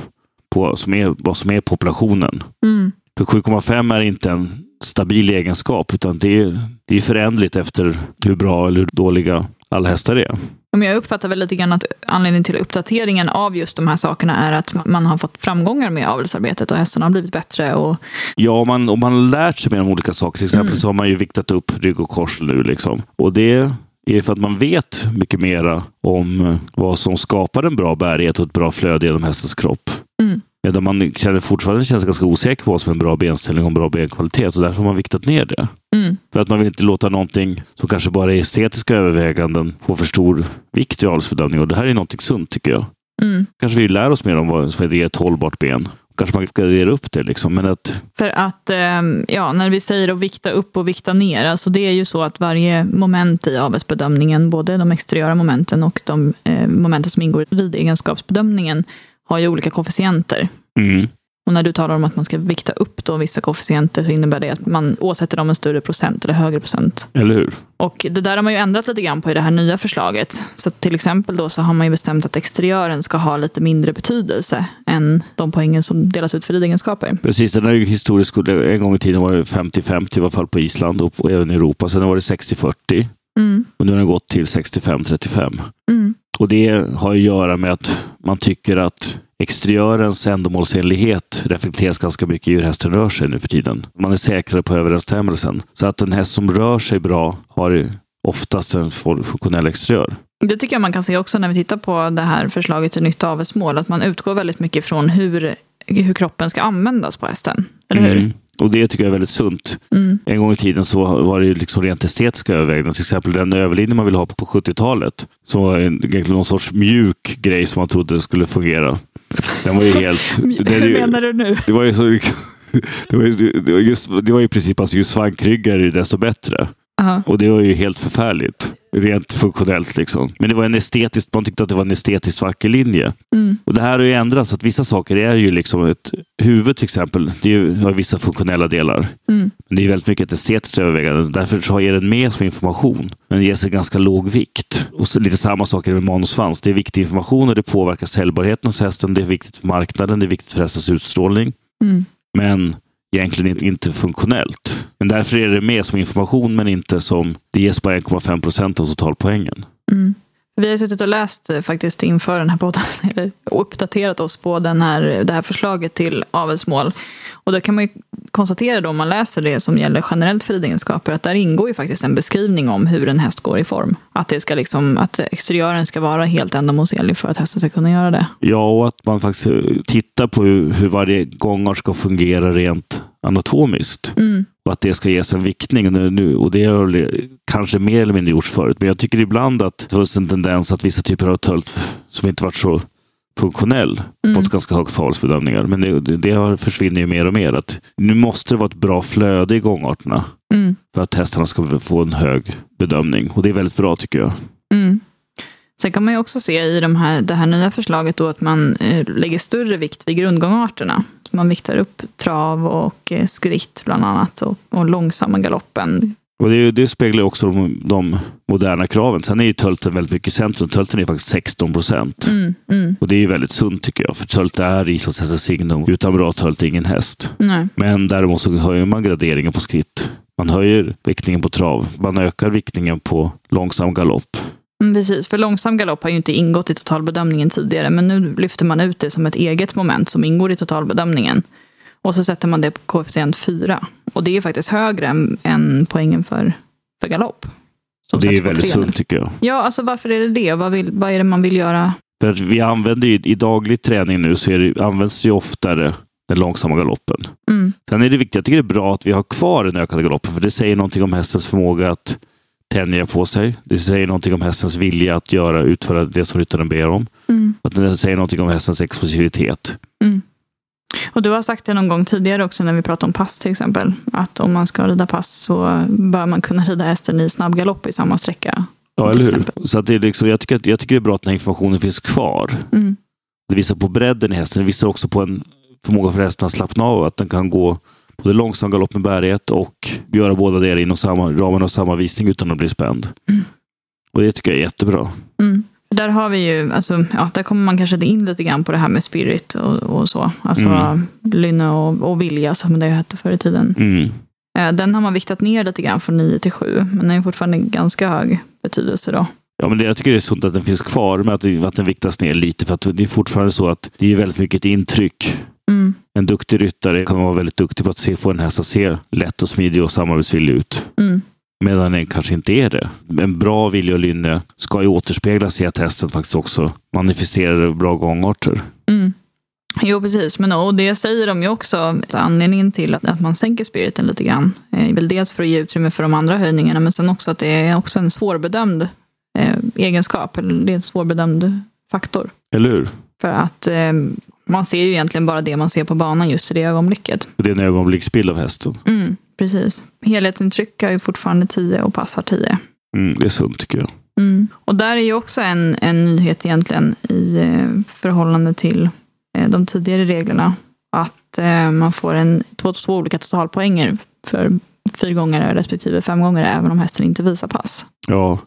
på som är, vad som är populationen. mm, För 7,5 är inte en stabil egenskap, utan det är, det är förändligt efter hur bra eller hur dåliga alla hästar är. Men jag uppfattar väl lite grann att anledningen till uppdateringen av just de här sakerna är att man har fått framgångar med avelsarbetet och hästarna har blivit bättre. Och, Ja, om man, om man har lärt sig mer om olika saker, till exempel Mm. så har man ju viktat upp rygg och kors nu. Liksom. Och det är för att man vet mycket mera om vad som skapar en bra bärighet och ett bra flöde genom hästens kropp. Mm. Medan man känner fortfarande känns ganska osäker på vad som är en bra benställning och en bra benkvalitet. Så därför har man viktat ner det. mm, För att man vill inte låta någonting som kanske bara är estetiska överväganden få för stor vikt i avelsbedömning. Och det här är någonting sunt tycker jag. mm. Kanske vi lär oss mer om vad som är ett hållbart ben. Kanske man ska dela upp det. Liksom. Men att För att, ehm, ja, när vi säger att vikta upp och vikta ner, alltså det är ju så att varje moment i avelsbedömningen, både de exteriöra momenten och de eh, momenten som ingår i ridegenskapsbedömningen, har ju olika koefficienter. mm, Och när du talar om att man ska vikta upp då vissa koefficienter så innebär det att man åsätter dem en större procent eller högre procent. eller hur? Och det där har man ju ändrat lite grann på i det här nya förslaget. Så till exempel då så har man ju bestämt att exteriören ska ha lite mindre betydelse än de poängen som delas ut för ridegenskaper. Precis, den är ju historisk. En gång i tiden var det 50-50 i alla fall på Island och även i Europa. Sen var det 60-40 Mm, och nu har den gått till 65-35. mm, Och det har att göra med att man tycker att exteriörens ändamålsenlighet reflekteras ganska mycket i hur hästen rör sig nu för tiden. Man är säkrare på överensstämmelsen. Så att en häst som rör sig bra har oftast en fun- funktionell exteriör. Det tycker jag man kan se också när vi tittar på det här förslaget till nytt avelsmål. Att man utgår väldigt mycket från hur, hur kroppen ska användas på hästen. Eller hur? Mm. Och det tycker jag är väldigt sunt. Mm. En gång i tiden så var det liksom rent estetiska överväganden. Till exempel den överlinje man ville ha på 70-talet. Som var en, någon sorts mjuk grej som man trodde skulle fungera. Den var ju helt... Hur ju- menar du nu? Det var ju så... Det var ju, det var just, det var i princip alltså ju svankryggare desto bättre. Aha. Och det var ju helt förfärligt. Rent funktionellt liksom. Men det var en estetisk, man tyckte att det var en estetiskt vacker linje. Mm. Och det här har ju ändrats. Att vissa saker är ju liksom ett huvud till exempel. Det är ju, har vissa funktionella delar. Mm. Men det är väldigt mycket ett estetiskt övervägande. Därför så ger den med som information. Men ges en ganska låg vikt. Och lite samma sak är det med man och svans. Det är viktig information och det påverkar säljbarheten hos hästen. Det är viktigt för marknaden. Det är viktigt för hästens utstrålning. Mm. Men egentligen inte- inte funktionellt. Men därför är det med som information men inte som... Det ges bara 1,5 procent av totalpoängen. Mm. Vi har suttit och läst eh, faktiskt inför den här podden, eller, och uppdaterat oss på den här, det här förslaget till avelsmål. Och då kan man ju konstatera då, om man läser det som gäller generellt för ridegenskaper, att där ingår ju faktiskt en beskrivning om hur en häst går i form. Att, det ska liksom, att exteriören ska vara helt ändamålsenlig för att hästen ska kunna göra det. Ja, och att man faktiskt eh, tittar på hur, hur varje gångart ska fungera rent anatomiskt. Mm. Och att det ska ges en viktning. Nu, nu, och det har kanske mer eller mindre gjorts förut. Men jag tycker ibland att det finns en tendens att vissa typer av tölt som inte varit så funktionell Mm. fått ganska högt på avelsbedömningar. Men det, det, det har försvinner ju mer och mer. Att nu måste det vara ett bra flöde i gångarterna Mm. för att hästarna ska få en hög bedömning. Och det är väldigt bra tycker jag. Mm. Sen kan man ju också se i de här, det här nya förslaget då att man eh, lägger större vikt vid grundgångarterna. Man viktar upp trav och eh, skritt bland annat och, och långsamma galoppen. Och det, det speglar också de, de moderna kraven. Sen är ju tölten väldigt mycket i centrum. Tölten är faktiskt 16 procent. Mm, mm, Och det är ju väldigt sunt tycker jag. För tölt är islandshästens signum. Utan bra tölt är ingen häst. nej. Men däremot så höjer man graderingen på skritt. Man höjer viktningen på trav. Man ökar viktningen på långsam galopp. Mm, precis, för långsam galopp har ju inte ingått i totalbedömningen tidigare, men nu lyfter man ut det som ett eget moment som ingår i totalbedömningen. Och så sätter man det på koefficient 4. Och det är faktiskt högre än, än poängen för, för galopp. det är väldigt sunt tycker jag. Ja, alltså varför är det det? Vad, vill, vad är det man vill göra? För att vi använder ju, i daglig träning nu så det, används ju oftare den långsamma galoppen. Mm, Sen är det viktigt, jag tycker det är bra att vi har kvar den ökade galoppen, för det säger någonting om hästens förmåga att tänja på sig. Det säger någonting om hästens vilja att göra, utföra det som ryttaren ber om. mm, Att det säger någonting om hästens explosivitet. mm. Och du har sagt det någon gång tidigare också när vi pratade om pass till exempel. Att om man ska rida pass så bör man kunna rida hästen i snabb galopp i samma sträcka. Ja, eller hur? Så att det är liksom, jag, tycker, att- jag tycker det är bra att den här informationen finns kvar. Mm, Det visar på bredden i hästen. Det visar också på en förmåga för hästen att slappna av. Att den kan gå både långsam galopp med bärighet och göra båda delar inom samma, ramen av samma visning utan att bli spänd. Mm. Och det tycker jag är jättebra. mm. Där har vi ju, alltså, ja, där kommer man kanske in lite grann på det här med spirit och, och så. Alltså Mm. lynne och, och vilja som det hette förr i tiden. Mm. Eh, Den har man viktat ner lite grann från 9 till 7. Men den är fortfarande ganska hög betydelse då. Ja, men det, jag tycker det är sunt att den finns kvar, men att, att den viktas ner lite. För att det är fortfarande så att det är väldigt mycket ett intryck. En duktig ryttare kan vara väldigt duktig på att se, få en häst att se lätt och smidig och samarbetsvillig ut. mm, Medan den kanske inte är det. En bra vilja och lynne ska ju återspeglas i att hästen faktiskt också manifesterar bra gångarter. mm. Jo, precis. Men, och det säger de ju också. Anledningen till att, att man sänker spiriten lite grann är väl dels för att ge utrymme för de andra höjningarna, men sen också att det är också en svårbedömd eh, egenskap. Eller det är en svårbedömd faktor. Eller hur? För att eh, man ser ju egentligen bara det man ser på banan just i det ögonblicket. Det är en ögonblicksbild av hästen. Mm, precis. Helhetsintryck har ju fortfarande 10 och passar 10. Mm, det är sunt tycker jag. Mm. Och där är ju också en, en nyhet egentligen i eh, förhållande till eh, de tidigare reglerna. Att eh, man får en, två, två olika totalpoänger för fyrgångare respektive femgångare även om hästen inte visar pass. Ja,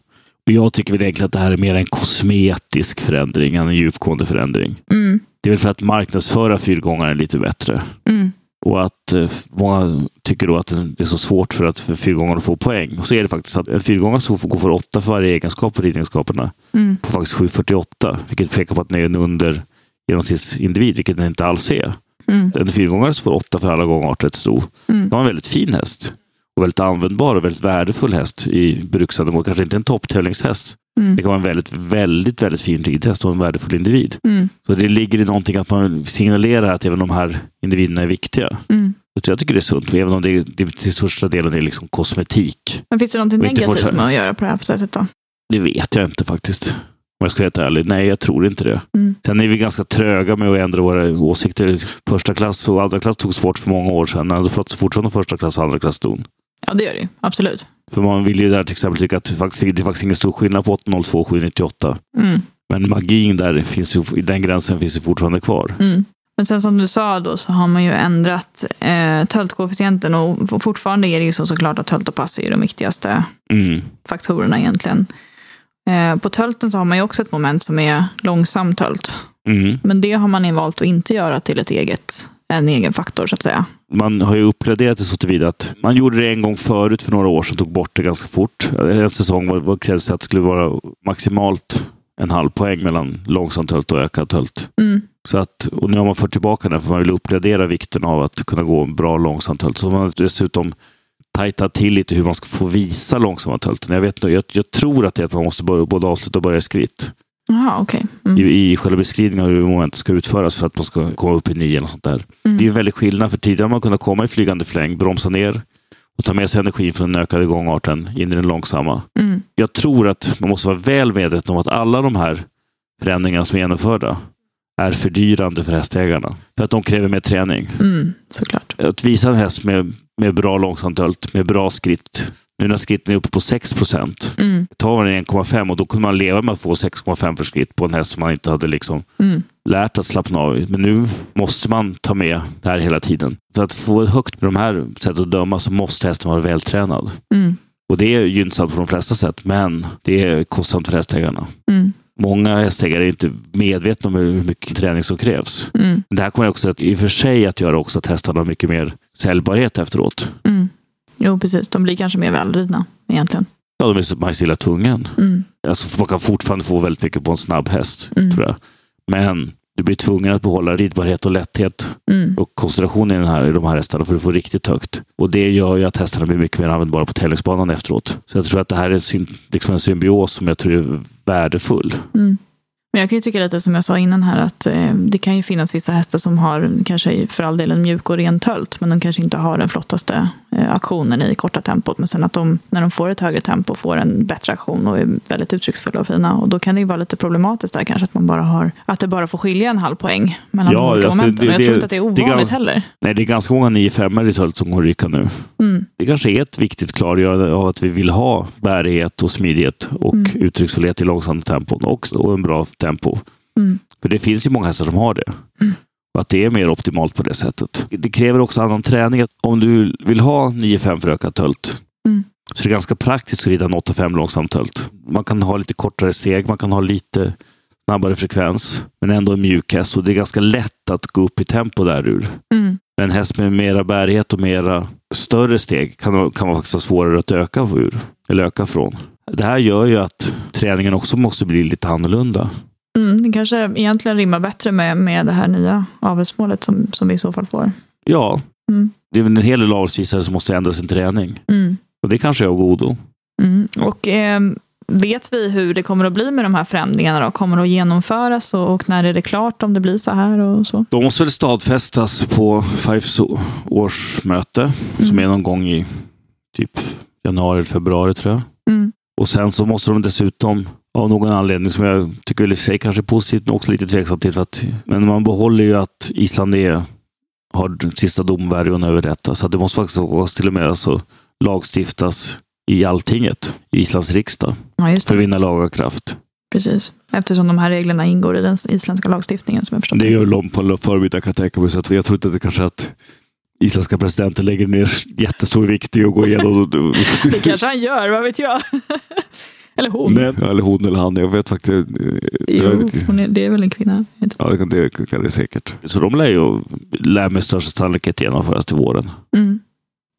och jag tycker väl egentligen att det här är mer en kosmetisk förändring än en djupgående förändring. Mm. Det är väl för att marknadsföra fyrgångaren lite bättre. Mm. Och att eh, många tycker då att det är så svårt för att för fyrgångaren att få poäng. Och så är det faktiskt att en fyrgångare som får gå för åtta för varje egenskap på ridningsskaperna Mm. får faktiskt 7,48. Vilket pekar på att den är en under genomsnittsindivid, vilket den inte alls är. Mm. En fyrgångare som får åtta för alla gångarter ett sto. Mm. Det var en väldigt fin häst. Och väldigt användbar och väldigt värdefull häst i bruksändamål. Kanske inte en topptävlingshäst. Mm. Det kan vara en väldigt, väldigt, väldigt fin ridhäst och en värdefull individ. Mm. Så det ligger i någonting att man signalerar att även de här individerna är viktiga. Mm. Så jag tycker det är sunt, även om det, det till största delen är liksom kosmetik. Men finns det någonting negativt fortsätta. med att göra på det här sättet då? Det vet jag inte faktiskt. Om jag ska vara helt ärlig. Nej, jag tror inte det. Mm. Sen är vi ganska tröga med att ändra våra åsikter. Första klass och andra klass togs bort för många år sedan. Pratas fortfarande första klass och andra klass ston. Ja, det gör det. Absolut. För man vill ju där till exempel tycka att det faktiskt, det är faktiskt ingen stor skillnad på 802 och 798. Mm. Men magin där finns ju, i den gränsen finns ju fortfarande kvar. Mm. Men sen som du sa då så har man ju ändrat eh, töltkoefficienten och fortfarande är det ju så såklart att tölt och pass är de viktigaste Mm. faktorerna egentligen. Eh, på tölten så har man ju också ett moment som är långsam tölt. Mm. Men det har man ju valt att inte göra till ett eget, en egen faktor så att säga. Man har ju uppgraderat det så tillvida att man gjorde det en gång förut för några år sedan, tog bort det ganska fort. En säsong var, var krävdes det att det skulle vara maximalt en halv poäng mellan långsam tölt och ökad tölt. Mm. Så att, och nu har man fört tillbaka den för man vill uppgradera vikten av att kunna gå en bra långsam tölt. Så man har dessutom tajtat till lite hur man ska få visa långsamma tölten. Jag, vet, jag, jag tror att det är att man måste börja, både avsluta och börja i skritt. Jaha, okej. Mm. i, i själva beskrivningen av hur momentet ska utföras för att man ska komma upp i nio eller sånt där. Mm. Det är en väldig skillnad, för tidigare har man kunnat komma i flygande fläng, bromsa ner och ta med sig energin från den ökade gångarten in i den långsamma. Mm. Jag tror att man måste vara väl medveten om att alla de här förändringarna som är genomförda är fördyrande för hästägarna. För att de kräver mer träning. Mm. Såklart. Att visa en häst med, med bra långsamtölt, med bra skritt. Nu när skritten är uppe på 6 procent, Mm. tar man 1,5 och då kunde man leva med att få 6,5 för skritt på en häst som man inte hade liksom Mm. lärt att slappna av i. Men nu måste man ta med det här hela tiden. För att få högt med de här sätten att döma så måste hästen vara vältränad. Mm. Och det är gynnsamt på de flesta sätt, men det är kostsamt för hästägarna. Mm. Många hästägare är inte medvetna om hur mycket träning som krävs. Mm. Det här kommer också att, i och för sig att göra också att hästarna har mycket mer säljbarhet efteråt. Mm. Jo, precis. De blir kanske mer välridna egentligen. Ja, de är man är så illa tvungen. Mm. Alltså, man kan fortfarande få väldigt mycket på en snabb häst, Mm. tror jag. Men du blir tvungen att behålla ridbarhet och lätthet Mm. och koncentrationen i, den här, i de här hästarna för att få riktigt högt. Och det gör ju att hästarna blir mycket mer användbara på tävlingsbanan efteråt. Så jag tror att det här är liksom en symbios som jag tror är värdefull. Mm. Men jag kan ju tycka lite som jag sa innan här att eh, det kan ju finnas vissa hästar som har kanske för all del en mjuk och ren tölt men de kanske inte har den flottaste eh, aktionen i korta tempot. Men sen att de när de får ett högre tempo får en bättre aktion och är väldigt uttrycksfulla och fina. Och då kan det ju vara lite problematiskt där kanske att man bara har att det bara får skilja en halv poäng mellan Ja, de olika alltså, momenten. det- och jag det- tror inte att det är det är ovanligt gans- heller. Nej, det är ganska många 9 5 i tölt som går rycka nu. Mm. Det kanske är ett viktigt klargörande av att vi vill ha bärighet och smidighet och Mm. uttrycksfullhet i långsamt tempo och, och en bra tempo. Mm. För det finns ju många hästar som har det. Mm. Att det är mer optimalt på det sättet. Det kräver också annan träning. Om du vill ha 9-5 för ökad tölt Mm. så är det ganska praktiskt att rida en 8-5 långsam tölt. Man kan ha lite kortare steg, man kan ha lite snabbare frekvens, men ändå en mjuk häst. Och det är ganska lätt att gå upp i tempo där ur. Mm. En häst med mera bärighet och mera större steg kan, kan vara faktiskt vara svårare att öka ur, eller öka från. Det här gör ju att träningen också måste bli lite annorlunda. Mm. Det kanske egentligen rimmar bättre med, med det här nya avelsmålet som, som vi i så fall får. Ja, Mm. det är en hel del avelsvisare som måste ändra sin träning. Mm. Och det kanske är av godo. Mm. Och eh, vet vi hur det kommer att bli med de här förändringarna? Då? Kommer det att genomföras och, och när är det klart om det blir så här och så? De måste väl stadfästas på Fifes årsmöte som är någon gång i typ januari eller februari tror jag. Mm. Och sen så måste de dessutom av någon anledning som jag tycker i sig kanske är positivt men också lite tveksamt till. För att, men man behåller ju att Island är, har sista domvärjon över detta. Så det måste faktiskt till och med alltså lagstiftas i alltinget, i Islands riksdag, Ja, för att vinna laga kraft. Precis. Eftersom de här reglerna ingår i den isländska lagstiftningen som jag förstått Det gör de på förmiddag kan jag tänka mig. Så jag tror inte att det kanske att isländska presidenten lägger ner jättestor vikt i att gå igenom. Det kanske han gör, vad vet jag? Eller hon. Nej, eller hon eller han. Jag vet faktiskt. Jo, hon är, det är väl en kvinna? Ja, det kan det, kan det säkert. Så de lär ju lär med största sannolikhet genomföras till våren. Mm.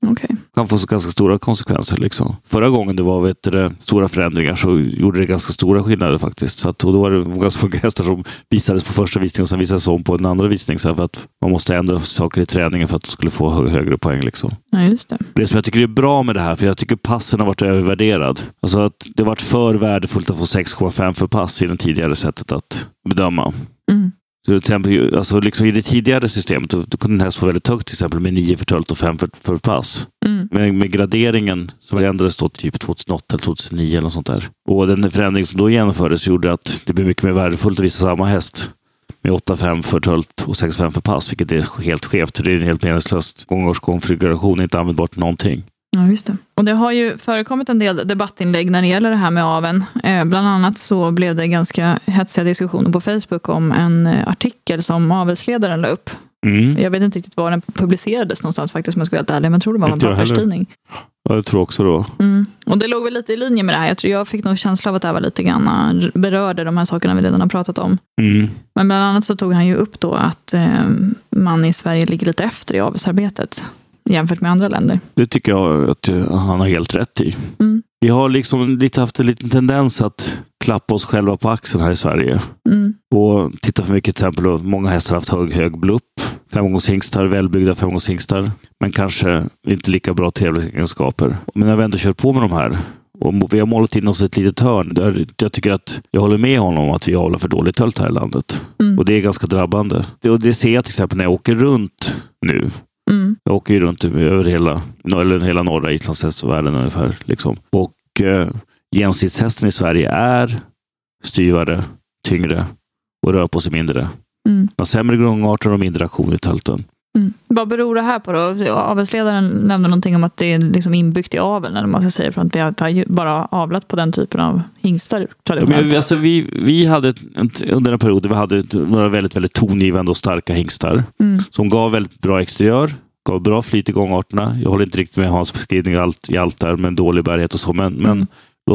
Okej. kan få så ganska stora konsekvenser. Liksom. Förra gången det var vet du, stora förändringar så gjorde det ganska stora skillnader faktiskt. Så att, och då var det ganska många hästar som visades på första visningen och sen visades om på en andra visning. Så för att man måste ändra saker i träningen för att de skulle få hö- högre poäng. Liksom. Ja, just det. Det som jag tycker är bra med det här, för jag tycker passen har varit övervärderad. Alltså att det har varit för värdefullt att få 6,5 för pass i det tidigare sättet att bedöma. Så till exempel, alltså liksom I det tidigare systemet då, då kunde en häst få väldigt högt, till exempel med 9 för tölt och 5 för, för pass. Mm. Men med graderingen som ändrades då typ 2008 eller 2009 eller något sånt där. Och den förändring som då genomfördes gjorde att det blev mycket mer värdefullt att visa samma häst med 8-5 för tölt och 6-5 för pass, vilket är helt skevt. Det är en helt meningslöst gångårskonfiguration, inte användbart någonting. Ja, just det. Och det har ju förekommit en del debattinlägg när det gäller det här med aven. Eh, bland annat så blev det ganska hetsiga diskussioner på Facebook om en eh, artikel som avelsledaren la upp. Mm. Jag vet inte riktigt var den publicerades någonstans faktiskt, om jag ska vara helt ärlig, men jag tror det var en jag papperstidning. Ja, det tror jag också då. Mm. Och det låg väl lite i linje med det här. Jag, tror jag fick nog känsla av att det här var lite grann eh, berörde de här sakerna vi redan har pratat om. Mm. Men bland annat så tog han ju upp då att eh, man i Sverige ligger lite efter i avelsarbetet jämfört med andra länder. Det tycker jag att han har helt rätt i. Mm. Vi har liksom lite haft en liten tendens att klappa oss själva på axeln här i Sverige. Mm. Och titta för mycket till exempel, då, många hästar har haft hög, hög blupp. Femgångshingstar, välbyggda femgångshingstar. Men kanske inte lika bra tävlingsegenskaper. Men när vi ändå kör på med de här Och vi har målat in oss ett litet hörn. Där jag tycker att jag håller med honom om att vi avlar för dåligt tölt här i landet. Mm. Och det är ganska drabbande. Det, och det ser jag till exempel när jag åker runt nu. Mm. Jag åker ju runt över hela, eller hela norra islandshästvärlden ungefär. Liksom. Och eh, genomsnittshästen i Sverige är styvare, tyngre och rör på sig mindre. Mm. De har sämre gångarter och mindre aktion i tälten. Mm. Vad beror det här på då? Avelsledaren nämnde någonting om att det är liksom inbyggt i aveln, eller man ska säga, för att vi har bara avlat på den typen av hingstar traditionellt. men, alltså, vi, vi hade under en period vi hade några väldigt, väldigt tongivande och starka hingstar Mm. som gav väldigt bra exteriör, gav bra flyt i gångarterna. Jag håller inte riktigt med Hans beskrivning allt, i allt där med dålig bärighet och så, men, men Mm. låt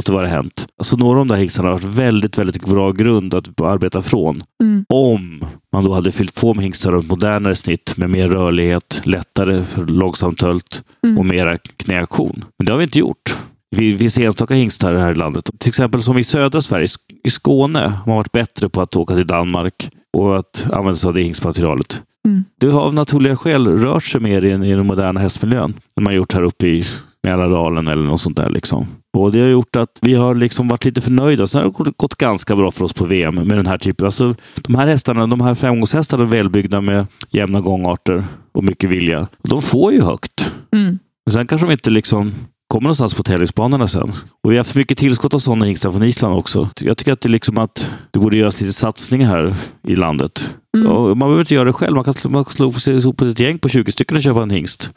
det vara hänt. Alltså, några av de där hingstarna har varit väldigt, väldigt bra grund att arbeta från. Mm. Om man då hade fyllt på med hingstar av ett modernare snitt med mer rörlighet, lättare för långsamt tölt Mm. och mera knäaktion. Men det har vi inte gjort. Vi finns enstaka hingstar här i landet. Till exempel som i södra Sverige, i Skåne, har man varit bättre på att åka till Danmark och att använda sig av det hingstmaterialet. Mm. Det har av naturliga skäl rört sig mer i, i den moderna hästmiljön än man gjort här uppe i Mälardalen eller något sånt där. Liksom. Och Det har gjort att vi har liksom varit lite förnöjda. Sen har det gått- gått ganska bra för oss på VM med den här typen. Alltså, de här hästarna, de här framgångshästarna är välbyggda med jämna gångarter och mycket vilja. De får ju högt. Mm. Men sen kanske de inte liksom kommer någonstans på tävlingsbanorna sen. Och vi har haft mycket tillskott av sådana hingstar från Island också. Jag tycker att det, liksom att det borde göras lite satsningar här i landet. Mm. Man behöver inte göra det själv. Man kan, slå- man kan slå ihop ett gäng på 20 stycken och köpa en hingst.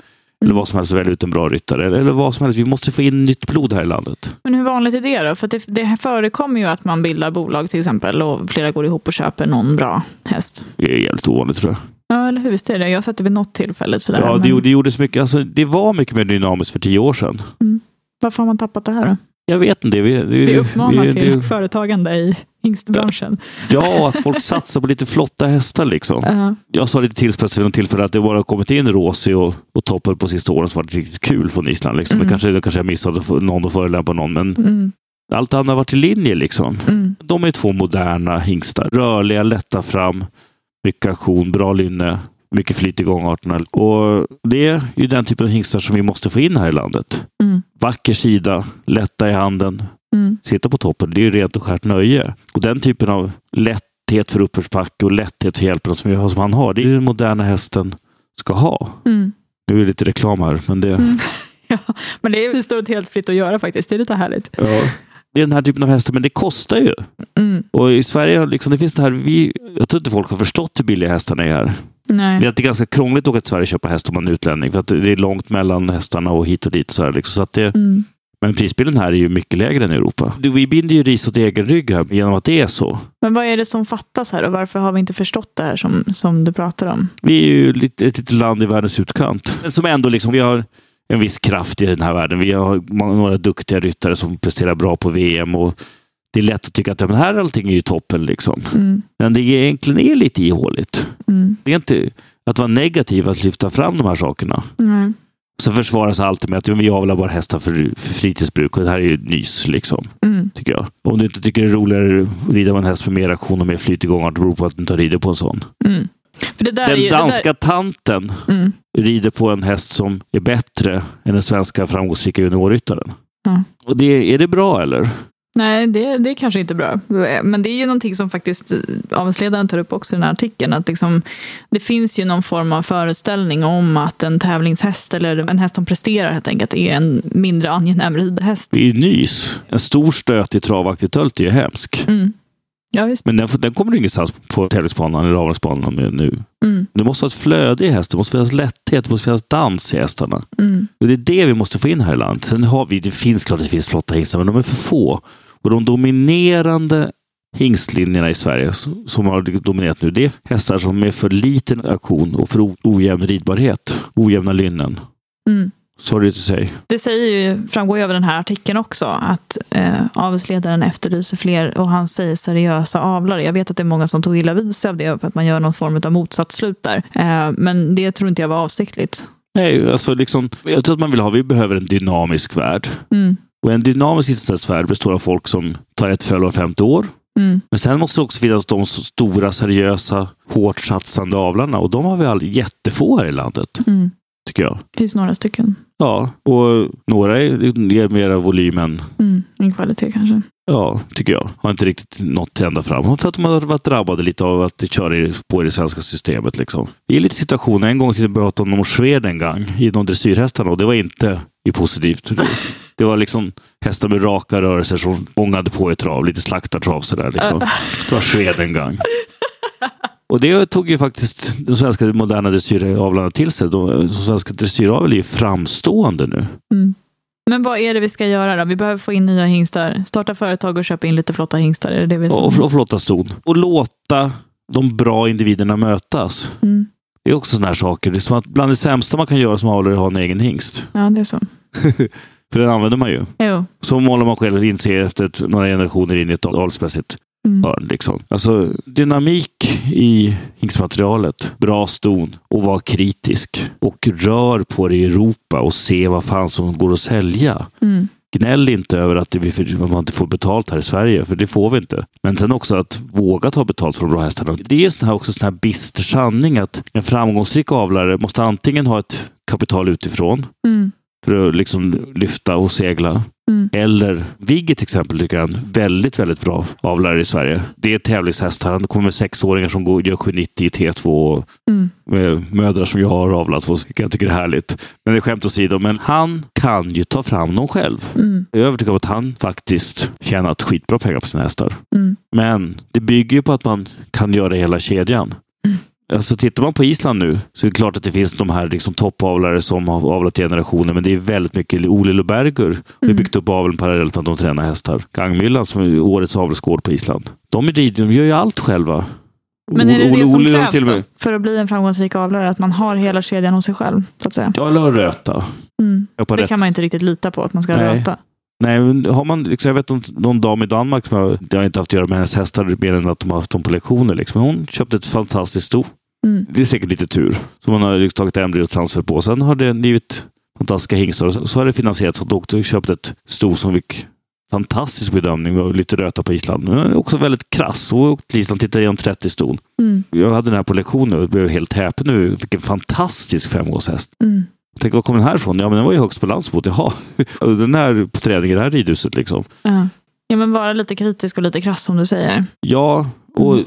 Eller vad som helst, välja ut en bra ryttare. Eller, eller vad som helst. Vi måste få in nytt blod här i landet. Men hur vanligt är det då? För det, det förekommer ju att man bildar bolag till exempel och flera går ihop och köper någon bra häst. Det är jävligt ovanligt tror jag. Ja, eller hur? Visst är det? Jag har sett det vid något tillfälle. Sådär. Ja, det, men det, gjordes mycket, alltså, det var mycket mer dynamiskt för tio år sedan. Varför har man tappat det här då? Jag vet inte. Vi, vi, Vi uppmanar vi- till det- företagande i hingstbranschen. Ja, att folk satsar på lite flotta hästar liksom. Ja. Jag sa lite tillspetsat vid något tillfälle att det bara kommit in Rosi och, och Topper på sista åren som varit riktigt kul från Island. Liksom. Mm. Det, kanske, det kanske jag missade någon att förolämpa någon, men Mm. allt annat har varit i linje. Liksom. Mm. De är två moderna hingstar. Rörliga, lätta fram, mycket aktion, bra lynne, mycket flyt i gångarterna. Och det är ju den typen av hingstar som vi måste få in här i landet. Mm. Vacker sida, lätta i handen, Mm. sitta på toppen. Det är ju rent och skärt nöje. Och den typen av lätthet för uppförsbacke och lätthet för hjälpen som, vi som han har, det är den moderna hästen ska ha. Mm. Nu är det lite reklam här, men det, Mm. Ja, men det är- står helt fritt att göra faktiskt. Det är lite härligt. ja. Det är den här typen av hästar, men det kostar ju. Mm. Och i Sverige, liksom, det finns det här, vi, jag tror inte folk har förstått hur billiga hästarna är här. Nej. Det är ganska krångligt att åka till Sverige och köpa häst om man är utlänning, för att det är långt mellan hästarna och hit och dit. Så här, liksom. så att det, Mm. men prisbilden här är ju mycket lägre än i Europa. Du, Vi binder ju ris åt egen rygg här genom att det är så. Men vad är det som fattas här och varför har vi inte förstått det här som, som du pratar om? Vi är ju lite, ett litet land i världens utkant. Men som ändå liksom, vi har en viss kraft i den här världen. Vi har några duktiga ryttare som presterar bra på VM. och Det är lätt att tycka att men här allting är ju toppen. Liksom. Mm. Men det egentligen är lite ihåligt. Mm. Det är inte att vara negativ att lyfta fram de här sakerna. Nej. Så försvaras alltid med att vi avlar bara hästar för, för fritidsbruk och det här är ju nys. Liksom, Mm. tycker jag. Om du inte tycker det är roligare att rida med en häst med mer aktion och mer flyt i gångar, det beror på att du inte har ridit på en sån. Mm. Den ju, danska tanten mm. rider på en häst som är bättre än den svenska framgångsrika juniorryttaren. Ja. Och det, är det bra eller? Nej, det, det är kanske inte bra. Men det är ju någonting som faktiskt eh, avelsledaren tar upp också i den här artikeln. Att liksom, det finns ju någon form av föreställning om att en tävlingshäst eller en häst som presterar helt enkelt är en mindre angenäm ridhäst. Det är ju nys. En stor stöt i travaktigt tölt är ju hemsk. Mm. Ja, visst. Men den, den kommer ingenstans på tävlingsbanan eller avelsbanan med nu. Mm. Det måste vara ett flöde i hästen, det måste finnas lätthet, det måste finnas dans i hästarna. Mm. Och det är det vi måste få in här i landet. Sen har vi, det finns klart det finns flotta hingstar, men de är för få. Och de dominerande hingstlinjerna i Sverige som har dominerat nu, det är hästar som är för liten aktion och för ojämn ridbarhet. Ojämna lynnen. Mm. Sorry to say. Det säger ju, framgår ju av den här artikeln också att eh, avelsledaren efterlyser fler och han säger seriösa avlare. Jag vet att det är många som tog illa vid sig av det för att man gör någon form av motsatsslut där. Eh, men det tror inte jag var avsiktligt. Nej, alltså liksom, jag tror att man vill ha, vi behöver en dynamisk värld. Mm. Och en dynamisk insatsvärld består av folk som tar ett föl var femte år. Mm. Men sen måste det också finnas de stora, seriösa, hårt satsande avlarna. Och de har vi all, jättefå här i landet, Mm. tycker jag. Det finns några stycken. Ja, och några ger mera volym än Mm. En kvalitet kanske. Ja, tycker jag. Har inte riktigt nått ända fram. För att de har varit drabbade lite av att köra i- på i det svenska systemet. Liksom. Är lite situationer. En gång till jag pratade om Sved en gång i de dressyrhästarna och det var inte i positivt. Det var liksom hästar med raka rörelser som ångade på i trav. Lite slaktartrav sådär. Liksom. Det var Sved en gång. Och det tog ju faktiskt de svenska moderna dressyravlarna till sig. De, svenska dressyravel är ju framstående nu. Mm. Men vad är det vi ska göra då? Vi behöver få in nya hingstar. Starta företag och köpa in lite flotta hingstar. Är det det vi Och, och flotta ston. Och låta de bra individerna mötas. Mm. Det är också sådana här saker. Det är som att bland det sämsta man kan göra som avlare är att ha en egen hingst. Ja, det är så. För den använder man ju. Jo. Så målar man själv inse efter ett- några generationer in i ett avelsmässigt Mm. hörn. Liksom. Alltså, dynamik i hingstmaterialet, bra ston och var kritisk. Och rör på det i Europa och se vad fan som går att sälja. Mm. Gnäll inte över att man inte får betalt här i Sverige, för det får vi inte. Men sen också att våga ta betalt för de bra hästarna. Det är sån här, också sån här bister sanning att en framgångsrik avlare måste antingen ha ett kapital utifrån Mm. För att liksom lyfta och segla. Mm. Eller Vigge till exempel tycker jag är en väldigt, väldigt bra avlare i Sverige. Det är tävlingshästar. Han kommer med sexåringar som går, gör 790 i T2 och Mm. med mödrar som jag har avlat på. Jag tycker det är härligt. Men det är skämt åsido. Men han kan ju ta fram dem själv. Mm. Jag är övertygad om att han faktiskt tjänat skitbra pengar på sina hästar. Mm. Men det bygger ju på att man kan göra hela kedjan. Mm. Alltså tittar man på Island nu så är det klart att det finns de här liksom toppavlare som har avlat generationer, men det är väldigt mycket. Ole Luberger har Mm. byggt upp aveln parallellt med att de tränar hästar. Gangmyllan som är årets avelsgård på Island. De, rider- de gör ju allt själva. Men är det Ole- det som Ole krävs då, för att bli en framgångsrik avlare? Att man har hela kedjan hos sig själv, så att säga? Ja, eller röta. Mm. Jag Det rätt- kan man inte riktigt lita på, att man ska Nej. röta. Nej, har man, liksom, jag vet om någon dam i Danmark som har, det har inte haft att göra med hennes hästar mer än att de har haft dem på lektioner. Liksom. Hon köpte ett fantastiskt sto. Mm. Det är säkert lite tur som man har liksom tagit embryotransfer på. Sen har det blivit fantastiska hingstar och så- så har det finansierats att åkte och köpte ett sto som fick fantastisk bedömning och lite röta på Island. Men också väldigt krass. Och åkte till Island tittade igenom 30 ston. Mm. Jag hade den här på lektion och blev helt häpen nu. Vilken fantastisk femårshäst. Mm. Tänk, var kom den här ifrån? Ja, men den var ju högst på landsbot. Jaha, Och den här på träning i det här ridhuset liksom. Ja. ja, men vara lite kritisk och lite krass som du säger. Ja, och Mm.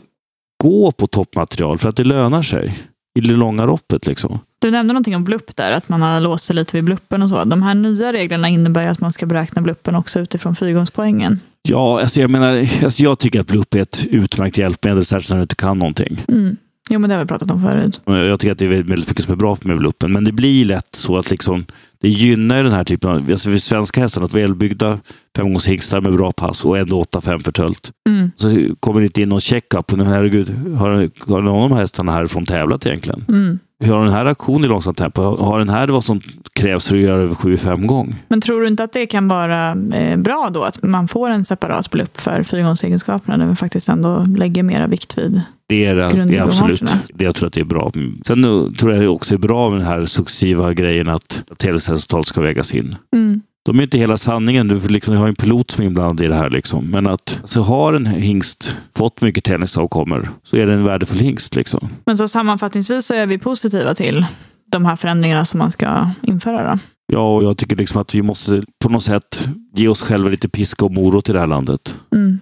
Gå på toppmaterial för att det lönar sig i det långa loppet. Liksom. Du nämnde någonting om blupp där, att man har låst sig lite vid bluppen och så. De här nya reglerna innebär ju att man ska beräkna bluppen också utifrån fyrgångspoängen. Ja, alltså jag menar, alltså jag tycker att Blupp är ett utmärkt hjälpmedel, särskilt när du inte kan någonting. Mm. Jo, men det har vi pratat om förut. Jag tycker att det är väldigt mycket som är bra med Bluppen, men det blir lätt så att liksom, det gynnar den här typen av, alltså för svenska hästar, att välbyggda femgångshingstar med bra pass och ändå 8-5 förtölt. Mm. Så kommer det inte in någon checkup. Herregud, har, har någon av de här hästarna härifrån tävlat egentligen? Mm. Hur har den här aktionen i långsamt tempo? Har den här vad som krävs för att göra över 7-5 gång? Men tror du inte att det kan vara eh, bra då, att man får en separat blupp för fyrgångsegenskaperna, där vi faktiskt ändå lägger mera vikt vid? Det är, det är absolut det jag tror att det är bra. Sen tror jag också är bra med den här successiva grejen att tävlingsresultat ska vägas in. Mm. De är inte hela sanningen. Du liksom, har en pilot som är inblandad i det här. Liksom. Men att alltså, har en hingst fått mycket tävlingsavkommor så är det en värdefull hingst. Liksom. Men så sammanfattningsvis så är vi positiva till de här förändringarna som man ska införa. Då. Ja, och jag tycker liksom att vi måste på något sätt ge oss själva lite piska och morot i det här landet. Mm.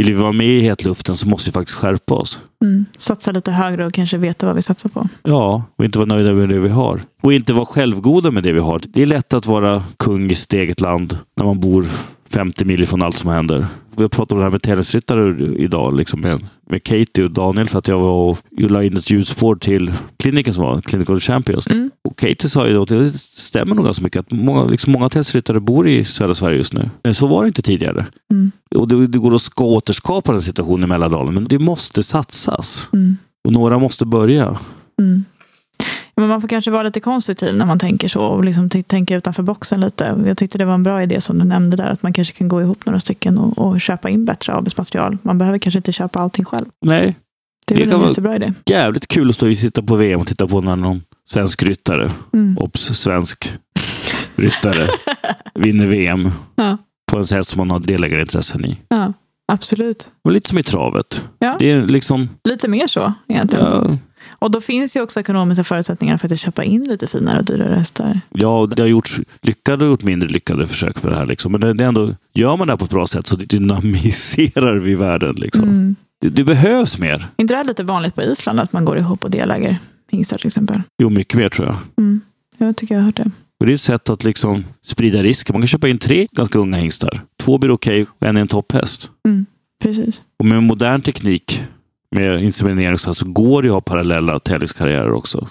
Vill vi vara med i hetluften så måste vi faktiskt skärpa oss. Mm. Satsa lite högre och kanske veta vad vi satsar på. Ja, och inte vara nöjda med det vi har. Och inte vara självgoda med det vi har. Det är lätt att vara kung i sitt eget land när man bor 50 mil ifrån allt som händer. Vi har pratat om det här med tävlingsryttare idag liksom med, med Katie och Daniel för att jag var och la in ett ljudspår till kliniken som var Clinical Champions. Mm. Och Katie sa ju då att det stämmer nog ganska mycket att många, liksom många tävlingsryttare bor i södra Sverige just nu. Men så var det inte tidigare. Mm. Och det, det går att ska återskapa den situationen i Mälardalen, men det måste satsas. Mm. Och några måste börja. Men man får kanske vara lite konstruktiv när man tänker så och liksom tänka utanför boxen lite. Jag tyckte det var en bra idé som du nämnde där, att man kanske kan gå ihop några stycken och, och köpa in bättre arbetsmaterial. Man behöver kanske inte köpa allting själv. Nej, Det är Det väl kan en jättebra idé. jävligt kul att stå och sitta på VM och titta på när någon svensk ryttare, Mm. obs, svensk ryttare, vinner VM Ja. på en häst som man har delägarintressen i. Ja, absolut. Och lite som i travet. Ja. Det är liksom, Lite mer så egentligen. ja, Och då finns ju också ekonomiska förutsättningar för att köpa in lite finare och dyrare hästar. Ja, det har gjorts lyckade och gjort mindre lyckade försök med det här. Liksom. Men det, är ändå, gör man det här på ett bra sätt så dynamiserar vi världen. Liksom. Mm. Det, det behövs mer. inte det här lite vanligt på Island att man går ihop och deläger hingstar till exempel? Jo, mycket mer tror jag. Mm. Jag tycker jag har hört det. Och det är ett sätt att liksom sprida risker. Man kan köpa in tre ganska unga hingstar. Två blir okej och en är en topphäst. Mm. Precis. Och med modern teknik med inseminering så så går det att ha parallella tävlingskarriärer också.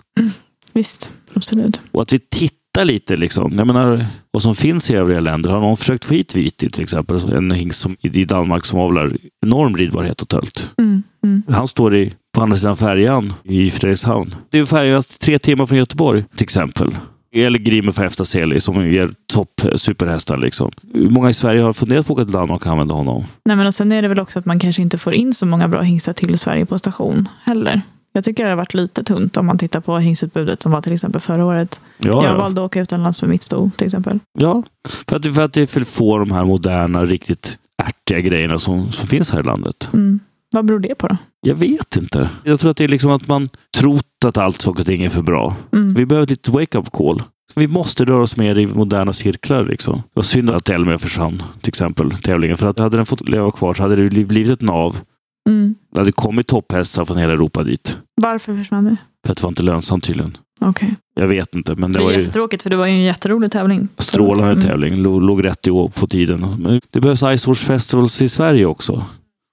Visst, absolut. Och att vi tittar lite, liksom. jag menar, vad som finns i övriga länder. Har någon försökt få hit Viti till exempel, en hingst som, i Danmark som avlar enorm ridbarhet och tölt. Mm. Mm. Han står i, på andra sidan färjan i Fredrikshavn. Det är färja tre timmar från Göteborg till exempel. Eller Grimer för Eftaseli som ger topp superhästar. Liksom. Hur många i Sverige har funderat på att åka till Danmark och använda honom? Nej, men och sen är det väl också att man kanske inte får in så många bra hingstar till Sverige på station heller. Jag tycker det har varit lite tunt om man tittar på hingstutbudet som var till exempel förra året. Ja, jag ja. valde att åka utomlands med mitt sto till exempel. ja. För, att, för att det är för få de här moderna, riktigt ärtiga grejerna som, som finns här i landet. Mm. Vad beror det på då? Jag vet inte. Jag tror att det är liksom att man trott att allt saker och ting är för bra. Mm. Vi behöver lite wake-up call. Vi måste röra oss mer i moderna cirklar. Liksom. Det var synd att Elmer försvann, till exempel, tävlingen. För att hade den fått leva kvar så hade det blivit ett nav. Mm. Det hade kommit topphästar från hela Europa dit. Varför försvann det? För att det var inte lönsamt tydligen. Okej. Jag vet inte, men det, Det var är ju jättetråkigt för det var ju en jätterolig tävling. strålande Mm. tävling. Låg, låg rätt i år på tiden. Men det behövs Ice Horse Festivals i Sverige också.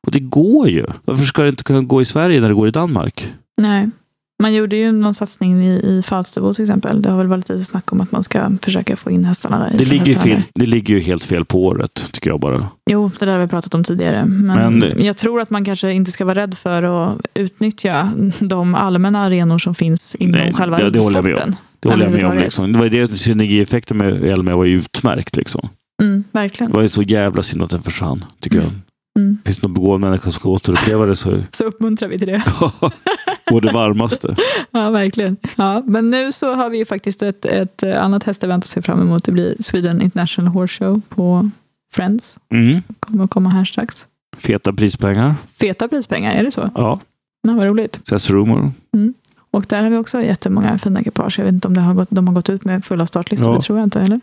Och det går ju. Varför ska det inte kunna gå i Sverige när det går i Danmark? Nej. Man gjorde ju någon satsning i, i Falsterbo till exempel. Det har väl varit lite snack om att man ska försöka få in hästarna där. Det ligger, fel, det ligger ju helt fel på året, tycker jag bara. Jo, det där har vi pratat om tidigare. Men, Men- jag tror att man kanske inte ska vara rädd för att utnyttja de allmänna arenor som finns inom Nej, själva det- det håller jag med om. Det håller jag med om. Liksom. Det var det synergieffekten med Elmer var utmärkt. Liksom. Mm, verkligen. Det var ju så jävla synd att den försvann, tycker jag. Mm. Finns det någon begåvad människa som ska återuppleva det så Så uppmuntrar vi till det. på det varmaste. Ja, verkligen. Ja, men nu så har vi ju faktiskt ett, ett annat hästevent att se fram emot. Det blir Sweden International Horse Show på Friends. Mm. Kommer att komma här strax. Feta prispengar. Feta prispengar, är det så? Ja. Ja, vad roligt. Says rumor. Och där har vi också jättemånga fina ekipage. Jag vet inte om det har gått, de har gått ut med fulla startlistor, Ja. det tror jag inte, eller?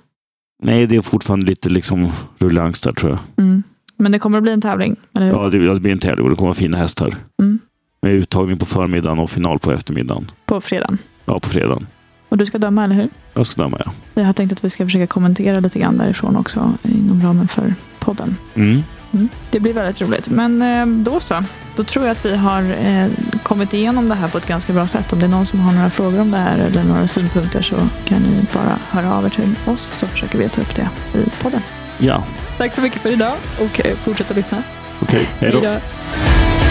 Nej, det är fortfarande lite liksom ruljans där tror jag. Mm. Men det kommer att bli en tävling, eller hur? Ja, det, det blir en tävling och det kommer vara fina hästar. Mm. Med uttagning på förmiddagen och final på eftermiddagen. På fredagen. Ja, på fredagen. Och du ska döma, eller hur? Jag ska döma, ja. Jag har tänkt att vi ska försöka kommentera lite grann därifrån också inom ramen för podden. Mm. Mm. Det blir väldigt roligt. Men eh, då så. Då tror jag att vi har eh, kommit igenom det här på ett ganska bra sätt. Om det är någon som har några frågor om det här eller några synpunkter så kan ni bara höra av er till oss så försöker vi ta upp det i podden. Ja, Tack så mycket för idag och eh, fortsätt att lyssna. okej. Då. Hej då.